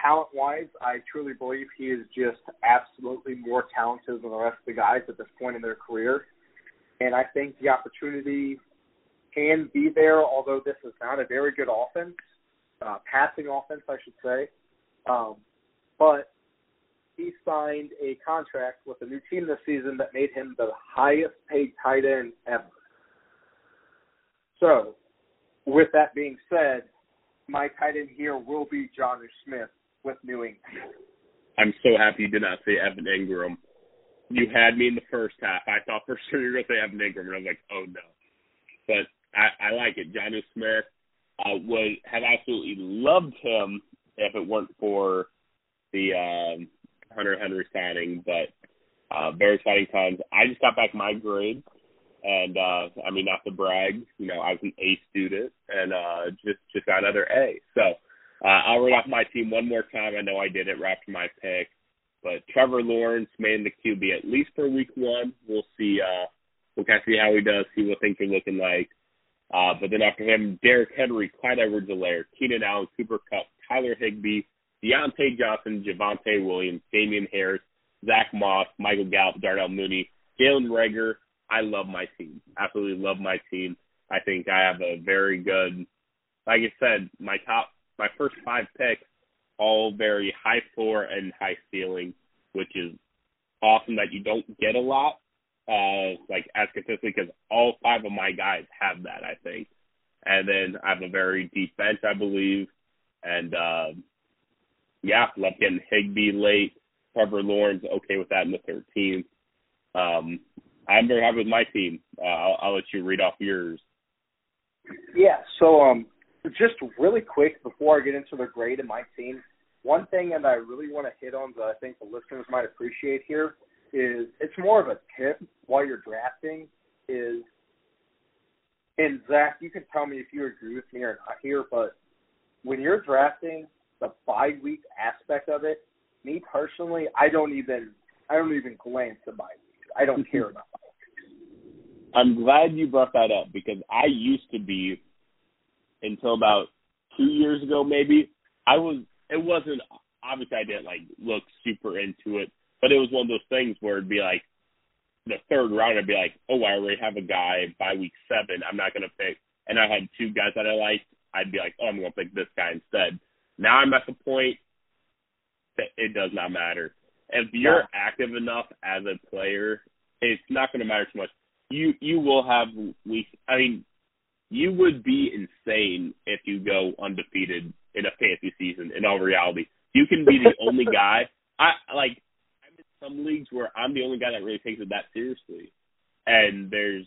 talent wise, I truly believe he is just absolutely more talented than the rest of the guys at this point in their career. And I think the opportunity can be there, although this is not a very good offense, uh, passing offense, I should say. Um, but he signed a contract with a new team this season that made him the highest paid tight end ever. So, with that being said, my tight end here will be Jonnu Smith with New England. I'm so happy you did not say Evan Engram. You had me in the first half. I thought for sure you were going to say Evan Engram, and I was like, oh no. But I, I like it. Jonnu Smith uh, would have absolutely loved him if it weren't for the um, Hunter Henry signing, but uh, very exciting times. I just got back my grade, and uh, I mean not to brag, you know I was an A student, and uh, just just got another A. So uh, I'll read off my team one more time. I know I did it after my pick, but Trevor Lawrence made in the QB at least for Week One. We'll see. Uh, we'll kind of see how he does. See what things are looking like. Uh, but then after him, Derrick Henry, Clyde Edwards-Helaire, Keenan Allen, Cooper Kupp, Tyler Higbee, Diontae Johnson, Javonte Williams, Damien Harris, Zach Moss, Michael Gallup, Darnell Mooney, Jalen Reagor. I love my team. Absolutely love my team. I think I have a very good, like I said, my top, my first five picks, all very high floor and high ceiling, which is awesome that you don't get a lot, uh, like as consistently because all five of my guys have that, I think. And then I have a very deep bench, I believe. And, um, yeah, love getting Higbee late. Trevor Lawrence, okay with that in the 13th. Um, I'm very happy with my team. Uh, I'll, I'll let you read off yours. Yeah. So, um, just really quick before I get into the grade of my team, one thing that I really want to hit on that I think the listeners might appreciate here is it's more of a tip while you're drafting. Is and Zach, you can tell me if you agree with me or not here, but when you're drafting, the bye week aspect of it, me personally, I don't even I don't even glance at bye week. I don't mm-hmm. care about bye weeks. I'm glad you brought that up because I used to be until about two years ago maybe. I was it wasn't obviously I didn't like look super into it, but it was one of those things where it'd be like the third round, I'd be like, oh, I already have a guy by week seven. I'm not gonna pick. And I had two guys that I liked. I'd be like, oh, I'm gonna pick this guy instead. Now I'm at the point that it does not matter. If you're yeah. active enough as a player, it's not going to matter too much. You you will have weeks. I mean, you would be insane if you go undefeated in a fantasy season. In all reality, you can be the only guy. I like. I'm in some leagues where I'm the only guy that really takes it that seriously, and there's,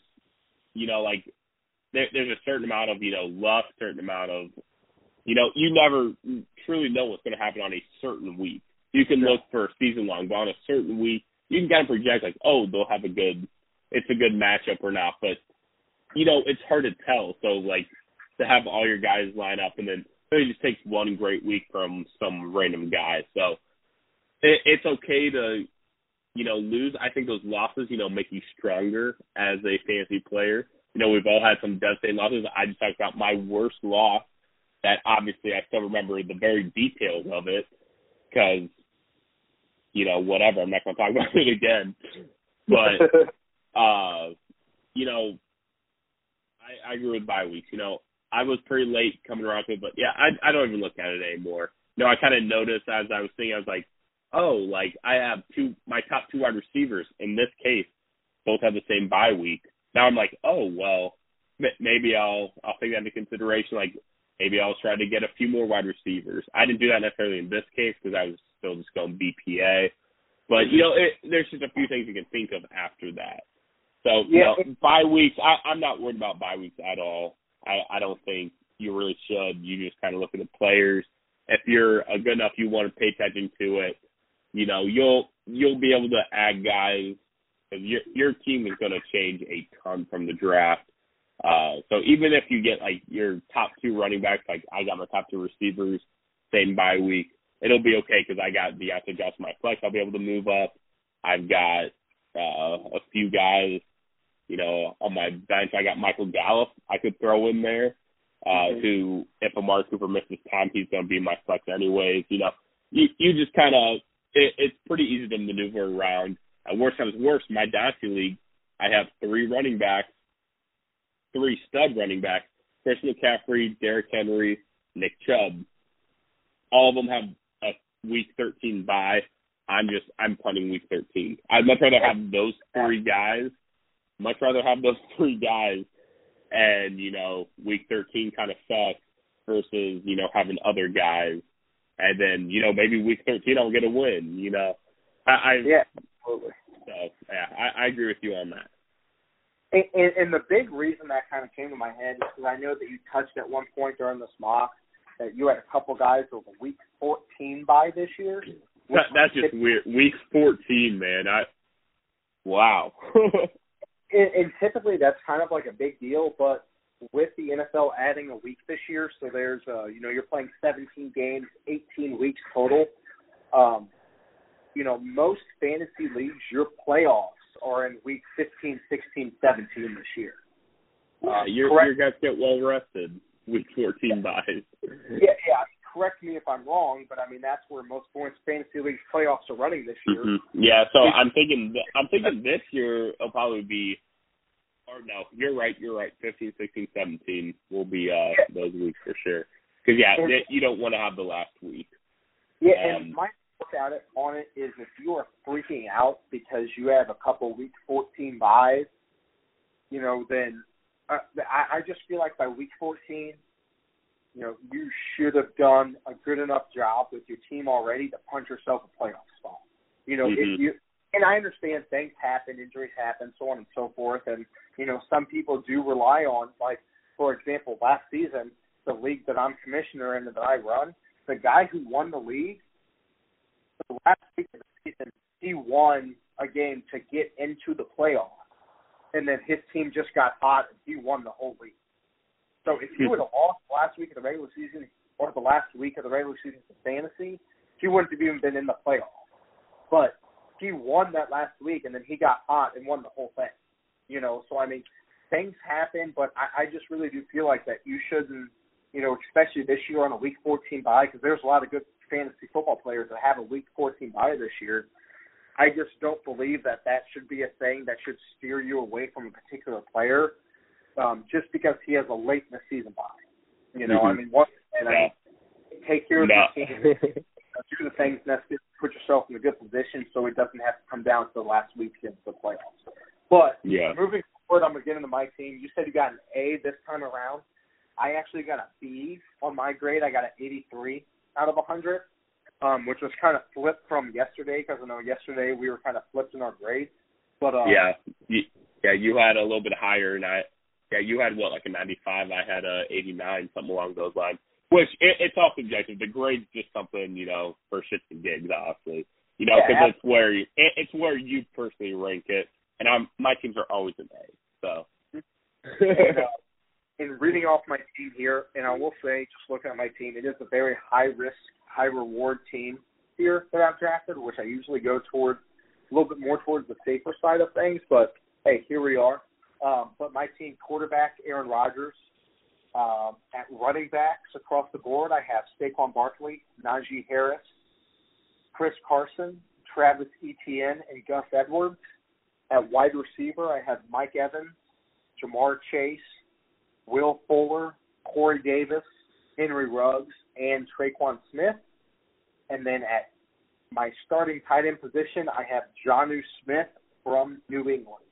you know, like there, there's a certain amount of you know luck, certain amount of, you know, you never truly know what's going to happen on a certain week. You can look for a season long, but on a certain week, you can kind of project like, oh, they'll have a good, it's a good matchup or not. But you know, it's hard to tell. So like to have all your guys line up and then it just takes one great week from some random guy. So it, it's okay to, you know, lose. I think those losses, you know, make you stronger as a fantasy player. You know, we've all had some devastating losses. I just talked about my worst loss that obviously I still remember the very details of it because, you know, whatever. I'm not going to talk about it again. But, uh, you know, I, I agree with bye weeks. You know, I was pretty late coming around to it, but yeah, I I don't even look at it anymore. Know, I kind of noticed as I was thinking, I was like, oh, like I have two my top two wide receivers in this case both have the same bye week. Now I'm like, oh well, maybe I'll I'll take that into consideration. Like maybe I'll try to get a few more wide receivers. I didn't do that necessarily in this case because I was still just going BPA. But you know, it, there's just a few things you can think of after that. So yeah, you know, bye weeks. I, I'm not worried about bye weeks at all. I, I don't think you really should. You just kind of look at the players. If you're good enough, you want to pay attention to it. You know, you'll you'll be able to add guys. Your your team is going to change a ton from the draft. Uh, so even if you get like your top two running backs, like I got my top two receivers, same bye week, it'll be okay because I got the after adjust my flex. I'll be able to move up. I've got uh, a few guys you know, on my bench, I got Michael Gallup I could throw in there. Uh, mm-hmm. who, if Amari Cooper misses time, he's going to be my flex anyways. You know, you you just kind of it, it's pretty easy to maneuver around. And worst comes worst, my dynasty league, I have three running backs, three stud running backs: Chris McCaffrey, Derrick Henry, Nick Chubb. All of them have a week 13 bye. I'm just I'm punting week 13. I'd much rather have those three guys much rather have those three guys and, you know, week 13 kind of sucks versus, you know, having other guys. And then, you know, maybe week 13 I'll get a win, you know. I, I Yeah, absolutely. So, yeah, I, I agree with you on that. And, and, and the big reason that kind of came to my head is because I know that you touched at one point during this mock that you had a couple guys with a week 14 bye this year. That, that's just weird. Week 14, man. I wow. and, and typically that's kind of like a big deal, but with the NFL adding a week this year, so there's uh, you know you're playing 17 games, 18 weeks total. Um, you know most fantasy leagues, your playoffs are in week 15, 16, 17 this year. Uh, your your guys get well rested. Week 14 byes. yeah, yeah. Correct me if I'm wrong, but I mean that's where most points fantasy leagues playoffs are running this year. Mm-hmm. Yeah, so I'm thinking I'm thinking this year will probably be or no, you're right, you're right. 15, 16, 17 will be uh those weeks for sure. Cuz yeah, and, you don't want to have the last week. Yeah, um, and my look at it on it is if you are freaking out because you have a couple week 14 byes, you know, then uh, I, I just feel like by week 14 you know, you should have done a good enough job with your team already to punch yourself a playoff spot. You know, mm-hmm. if you and I understand things happen, injuries happen, so on and so forth, and you know, some people do rely on like for example, last season, the league that I'm commissioner in that I run, the guy who won the league, the last week of the season, he won a game to get into the playoffs. And then his team just got hot and he won the whole league. So if he would have lost last week of the regular season or the last week of the regular season for fantasy, he wouldn't have even been in the playoffs. But he won that last week, and then he got hot and won the whole thing. You know, so I mean, things happen, but I, I just really do feel like that you shouldn't, you know, especially this year on a Week 14 bye, because there's a lot of good fantasy football players that have a Week 14 bye this year. I just don't believe that that should be a thing that should steer you away from a particular player, um, just because he has a late in the season bye. You know, mm-hmm. I mean, once and I mean, take care of no. your team, do the things necessary to put yourself in a good position, so it doesn't have to come down to the last week against the playoffs. But yeah. moving forward, I'm gonna get into my team. You said you got an A this time around. I actually got a B on my grade. I got an 83 out of 100, um, which was kind of flipped from yesterday because I know yesterday we were kind of flipped in our grades. But uh, yeah, you, yeah, you had a little bit higher, and I yeah, you had what like a 95. I had a 89, something along those lines. Which it, it's all subjective. The grade's just something you know for shits and gigs, honestly. You know, because yeah, it's where you, it, it's where you personally rank it, and I'm my teams are always an A. So. and, uh, in reading off my team here, and I will say, just looking at my team, it is a very high risk, high reward team here that I've drafted, which I usually go towards a little bit more towards the safer side of things. But hey, here we are. Um, but my team quarterback Aaron Rodgers. Um, at running backs across the board, I have Saquon Barkley, Najee Harris, Chris Carson, Travis Etienne, and Gus Edwards. At wide receiver, I have Mike Evans, Ja'Marr Chase, Will Fuller, Corey Davis, Henry Ruggs, and Tre'Quan Smith. And then at my starting tight end position, I have Jonnu Smith from New England.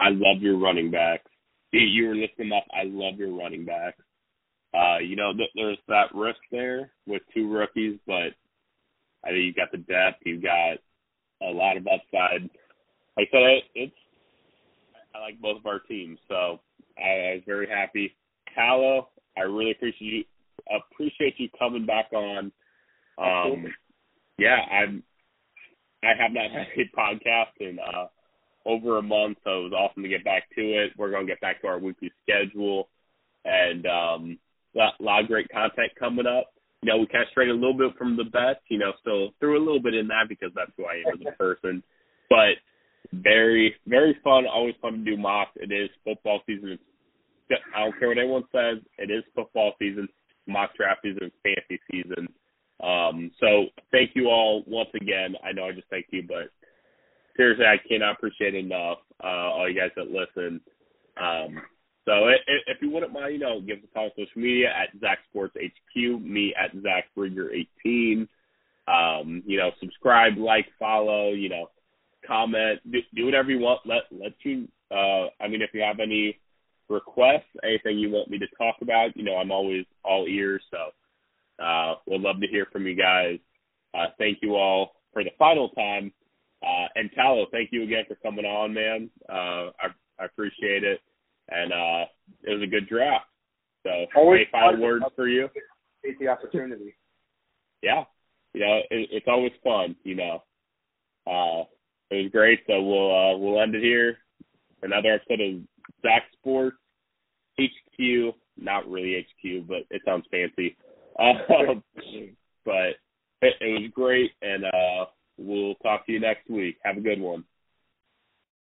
I love your running backs. You were listing up. I love your running backs. Uh, you know, th- there's that risk there with two rookies, but I think you've got the depth. You've got a lot of upside. Like I said, it, it's I like both of our teams, so I, I was very happy. Callow, I really appreciate you appreciate you coming back on. Um, yeah, I'm. I have not had a podcast in uh, over a month, so it was awesome to get back to it. We're going to get back to our weekly schedule, and um, a lot of great content coming up. You know, we kind of strayed a little bit from the best, You know, still threw a little bit in that because that's who I am as a person. But very, very fun. Always fun to do mocks. It is football season. It's, I don't care what anyone says. It is football season. Mock draft season. Fantasy season. Um, so thank you all once again. I know I just thank you, but seriously, I cannot appreciate enough uh, all you guys that listen. Um, so if, if you wouldn't mind, you know, give us a call on social media at Zach Sports HQ, me at Zach Brigger 18. Um, you know, subscribe, like, follow, you know, comment, do, do whatever you want. Let let you. Uh, I mean, if you have any requests, anything you want me to talk about, you know, I'm always all ears. So uh, we'll love to hear from you guys. Uh, thank you all for the final time. Uh, and Tallow, thank you again for coming on, man. Uh, I, I appreciate it. And uh, it was a good draft. So, always any final words for you? Take the opportunity. Yeah. You know, it, it's always fun, you know. Uh, it was great. So we'll uh, we'll end it here. Another episode of Zach Sports HQ. Not really HQ, but it sounds fancy. Um, but it, it was great, and uh, we'll talk to you next week. Have a good one.